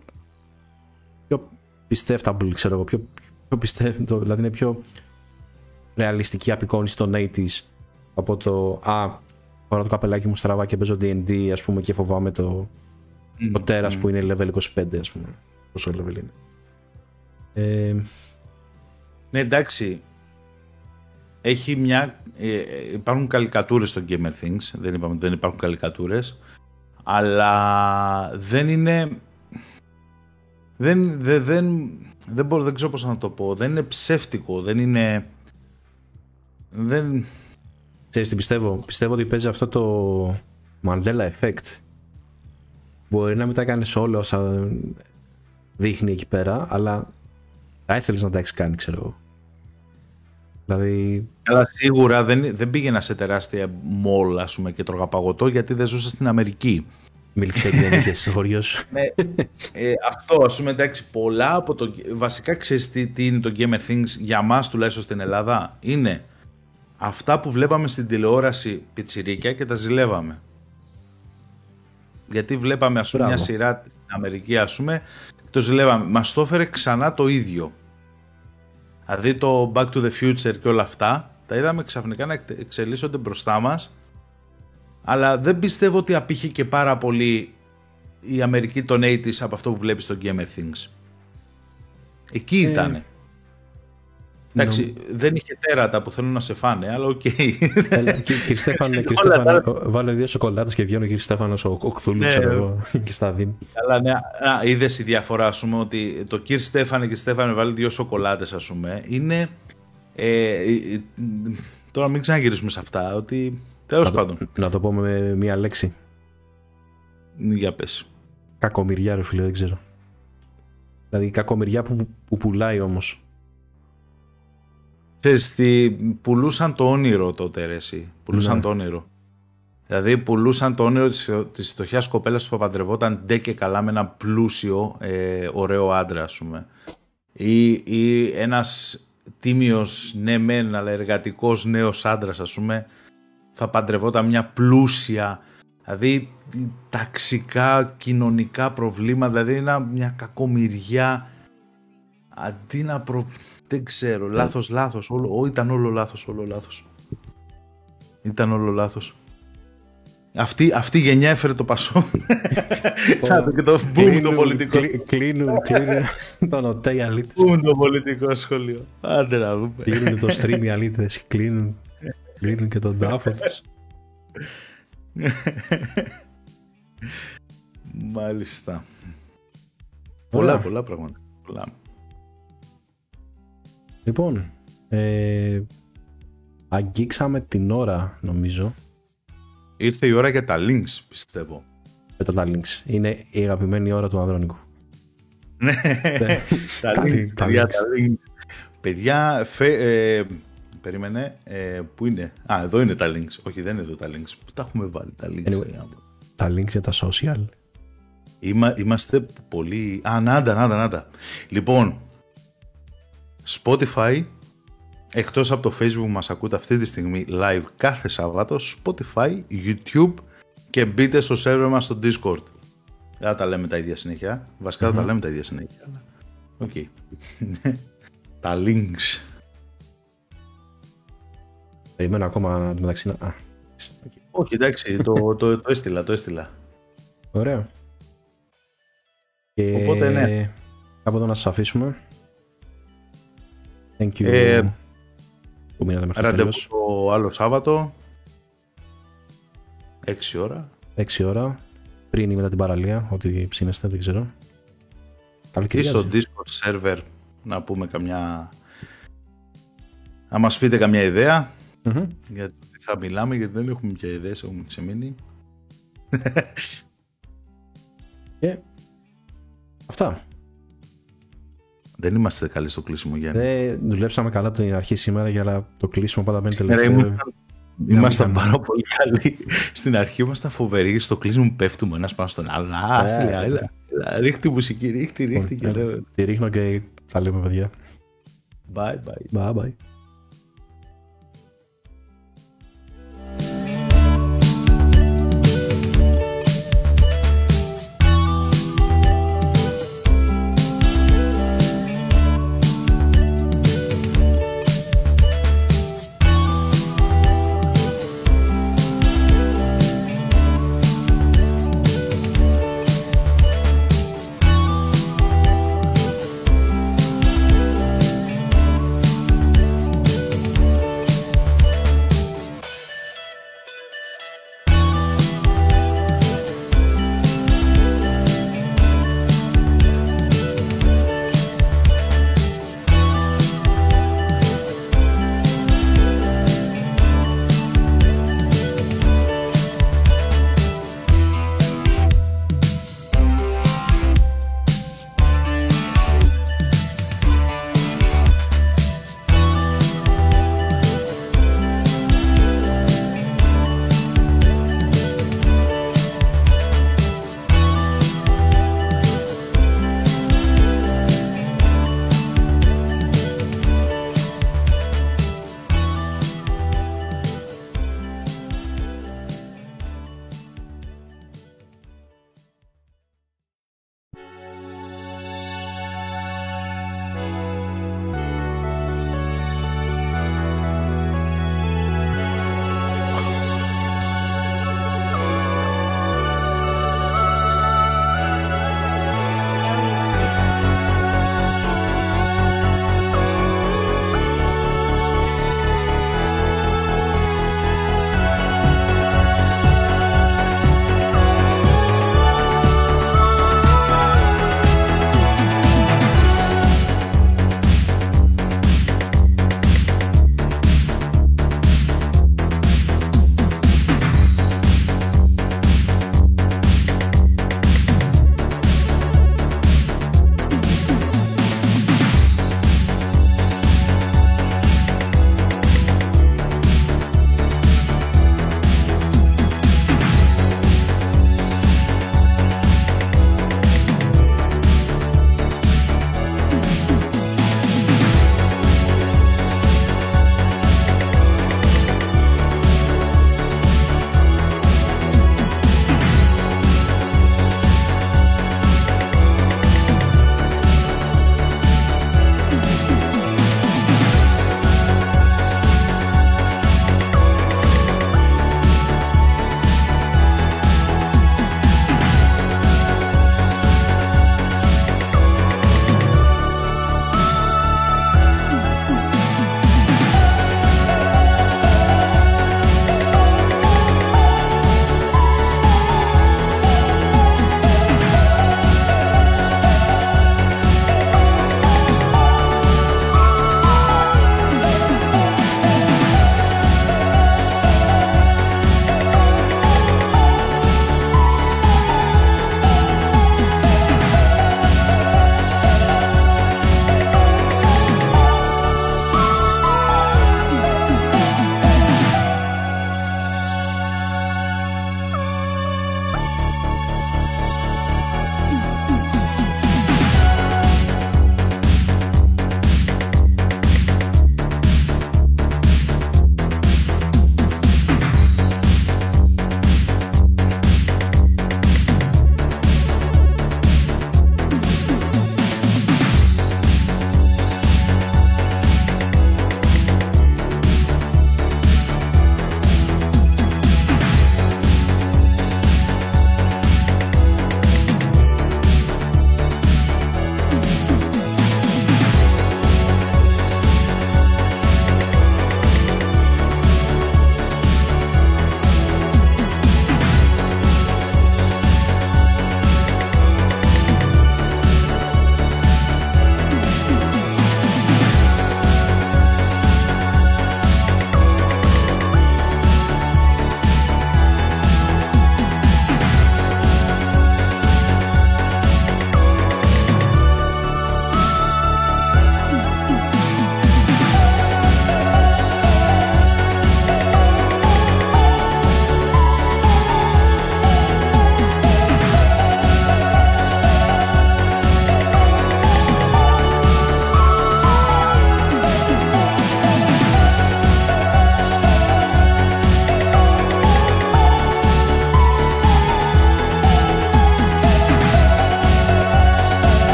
Speaker 1: πιο πιστεύτable, ξέρω εγώ, πιο, πιο πιστεύω, δηλαδή είναι πιο ρεαλιστική απεικόνηση των 80s από το «Α, φοράω το καπελάκι μου στραβά και παίζω D&D, ας πούμε, και φοβάμαι το, το τέρας που είναι level 25, ας πούμε, πόσο level είναι. Ε,
Speaker 2: Ναι, εντάξει. έχει μια... Ε, υπάρχουν καλικατούρες στο Gamer Things, δεν είπαμε ότι δεν υπάρχουν καλικατούρες, αλλά δεν είναι... Δεν, δεν, δεν, δεν, μπορώ, δεν ξέρω πώς να το πω. Δεν είναι ψεύτικο, δεν είναι... Δεν...
Speaker 1: Ξέρεις τι πιστεύω; Πιστεύω ότι παίζει αυτό το Mandela Effect. Μπορεί να μην τα κάνεις όλα όσα δείχνει εκεί πέρα, αλλά θα ήθελες να τα έχεις κάνει, ξέρω εγώ. Δηλαδή...
Speaker 2: Αλλά σίγουρα δεν, δεν πήγαινα σε τεράστια μόλ, ας πούμε, και τρώγα παγωτό, γιατί δεν ζούσα στην Αμερική.
Speaker 1: Μιλξέκι δεν είχε στο χωριό σου.
Speaker 2: ναι, ε, αυτό, ας πούμε, εντάξει, πολλά από το... Βασικά, ξέρεις τι, τι είναι το Game of Things για μας τουλάχιστον στην Ελλάδα. Είναι αυτά που βλέπαμε στην τηλεόραση πιτσιρίκια και τα ζηλεύαμε. Γιατί βλέπαμε, ας πούμε, μια σειρά στην Αμερική, ας πούμε, το ζηλεύαμε. Μας το έφερε ξανά το ίδιο. Δηλαδή το Back to the Future και όλα αυτά, τα είδαμε ξαφνικά να εξελίσσονται μπροστά μας, αλλά δεν πιστεύω ότι απείχε και πάρα πολύ η Αμερική των 80's από αυτό που βλέπεις στο Stranger Things. Εκεί ε, ήτανε. Εντάξει, δεν είχε τέρατα που θέλουν να σε φάνε, αλλά ok. Okay.
Speaker 1: Κύριε Στέφανο, βάλε δύο σοκολάτες και βγαίνει ο κύριο Στέφανο ο, ο Κθούλου, ναι, ξέρω εγώ, και στα δίνει.
Speaker 2: Καλά, ναι. Είδες η διαφορά, ας πούμε, ότι το κύριο Στέφανο και Στέφανο βάλει δύο σοκολάτες, ας πούμε, είναι. Ε, ε, τώρα μην ξαναγυρίσουμε σε αυτά, ότι. Τέλος πάντων.
Speaker 1: Να το πω με μία λέξη.
Speaker 2: Για πες.
Speaker 1: Κακομοιριά, ρε φίλε, δεν ξέρω. Δηλαδή, κακομοιριά που, που πουλάει όμως.
Speaker 2: Ξέρεις πουλούσαν το όνειρο τότε ρε εσύ. Πουλούσαν ναι. το όνειρο. Δηλαδή πουλούσαν το όνειρο της, της φτωχιάς κοπέλας που παντρευόταν ντε και καλά με ένα πλούσιο, ε, ωραίο άντρα ας πούμε. Ή, ή ένας τίμιος, ναι μεν, αλλά εργατικός νέος άντρας ας πούμε, θα παντρευόταν μια πλούσια, δηλαδή ταξικά, κοινωνικά προβλήματα, δηλαδή μια κακομοιριά, αντί να προ δεν ξέρω. Λάθος, λάθος. Όλο, ήταν όλο λάθος. Όλο λάθος. Ήταν όλο λάθος. Αυτή, αυτή η γενιά έφερε το πασό. και το μπούμ το πολιτικό.
Speaker 1: Κλείνουν, κλείνουν τον ΟΤΕ οι αλήτες.
Speaker 2: Μπούμ το πολιτικό σχολείο. Άντε να δούμε.
Speaker 1: Κλείνουν το stream οι αλήτες. Κλείνουν, κλείνουν και τον τάφο τους.
Speaker 2: Μάλιστα. Πολλά, πολλά πράγματα. Πολλά.
Speaker 1: Λοιπόν, ε, αγγίξαμε την ώρα νομίζω.
Speaker 2: Ήρθε η ώρα για τα links, πιστεύω.
Speaker 1: Με τα links. Είναι η αγαπημένη ώρα του Ανδρώνικου.
Speaker 2: Ναι, τα, links, τα, links. Παιδιά, ε, περίμενε, ε, πού είναι; Α, εδώ είναι τα links. Όχι, δεν είναι εδώ τα links. Πού τα έχουμε βάλει τα links. Anyway,
Speaker 1: τα links για τα social.
Speaker 2: είμαστε πολύ... Α, νάντα, νάντα, νάντα. Λοιπόν, Spotify, εκτός από το Facebook που μας ακούτε αυτή τη στιγμή live κάθε Σάββατο, Spotify, YouTube και μπείτε στο server μας στο Discord. Δεν τα λέμε τα ίδια συνέχεια. Βασικά mm-hmm. τα λέμε τα ίδια συνέχεια. Ok. Okay. τα links.
Speaker 1: Περιμένω ακόμα μεταξύ να...
Speaker 2: Όχι, εντάξει, το, το, το, έστειλα, το έστειλα.
Speaker 1: Ωραίο.
Speaker 2: Και... Οπότε ναι.
Speaker 1: Από εδώ να σας αφήσουμε. Thank you. Ε, που μείνατε μέχρι
Speaker 2: ραντεβού το άλλο Σάββατο. 6 ώρα.
Speaker 1: 6 ώρα. Πριν ή μετά την παραλία, ό,τι ψήνεστε, δεν ξέρω.
Speaker 2: Ή στο Discord server να πούμε καμιά... Να μας πείτε καμιά ιδέα. Mm-hmm. Γιατί θα μιλάμε, γιατί δεν έχουμε πια ιδέες, έχουμε ξεμείνει.
Speaker 1: Και αυτά.
Speaker 2: Δεν είμαστε καλοί στο κλείσιμο, Γιάννη.
Speaker 1: Δεν δουλέψαμε καλά την αρχή σήμερα, για το κλείσιμο πάντα μένει τελευταίο.
Speaker 2: Ήμασταν πάρα πολύ καλοί. Στην αρχή ήμασταν φοβεροί. Στο κλείσιμο πέφτουμε ένας πάνω στον άλλο. Ε, ρίχτη μουσική, ρίχτη, ρίχτη.
Speaker 1: Τη ρίχνω και τα λέμε, παιδιά.
Speaker 2: Bye, bye.
Speaker 1: Bye, bye.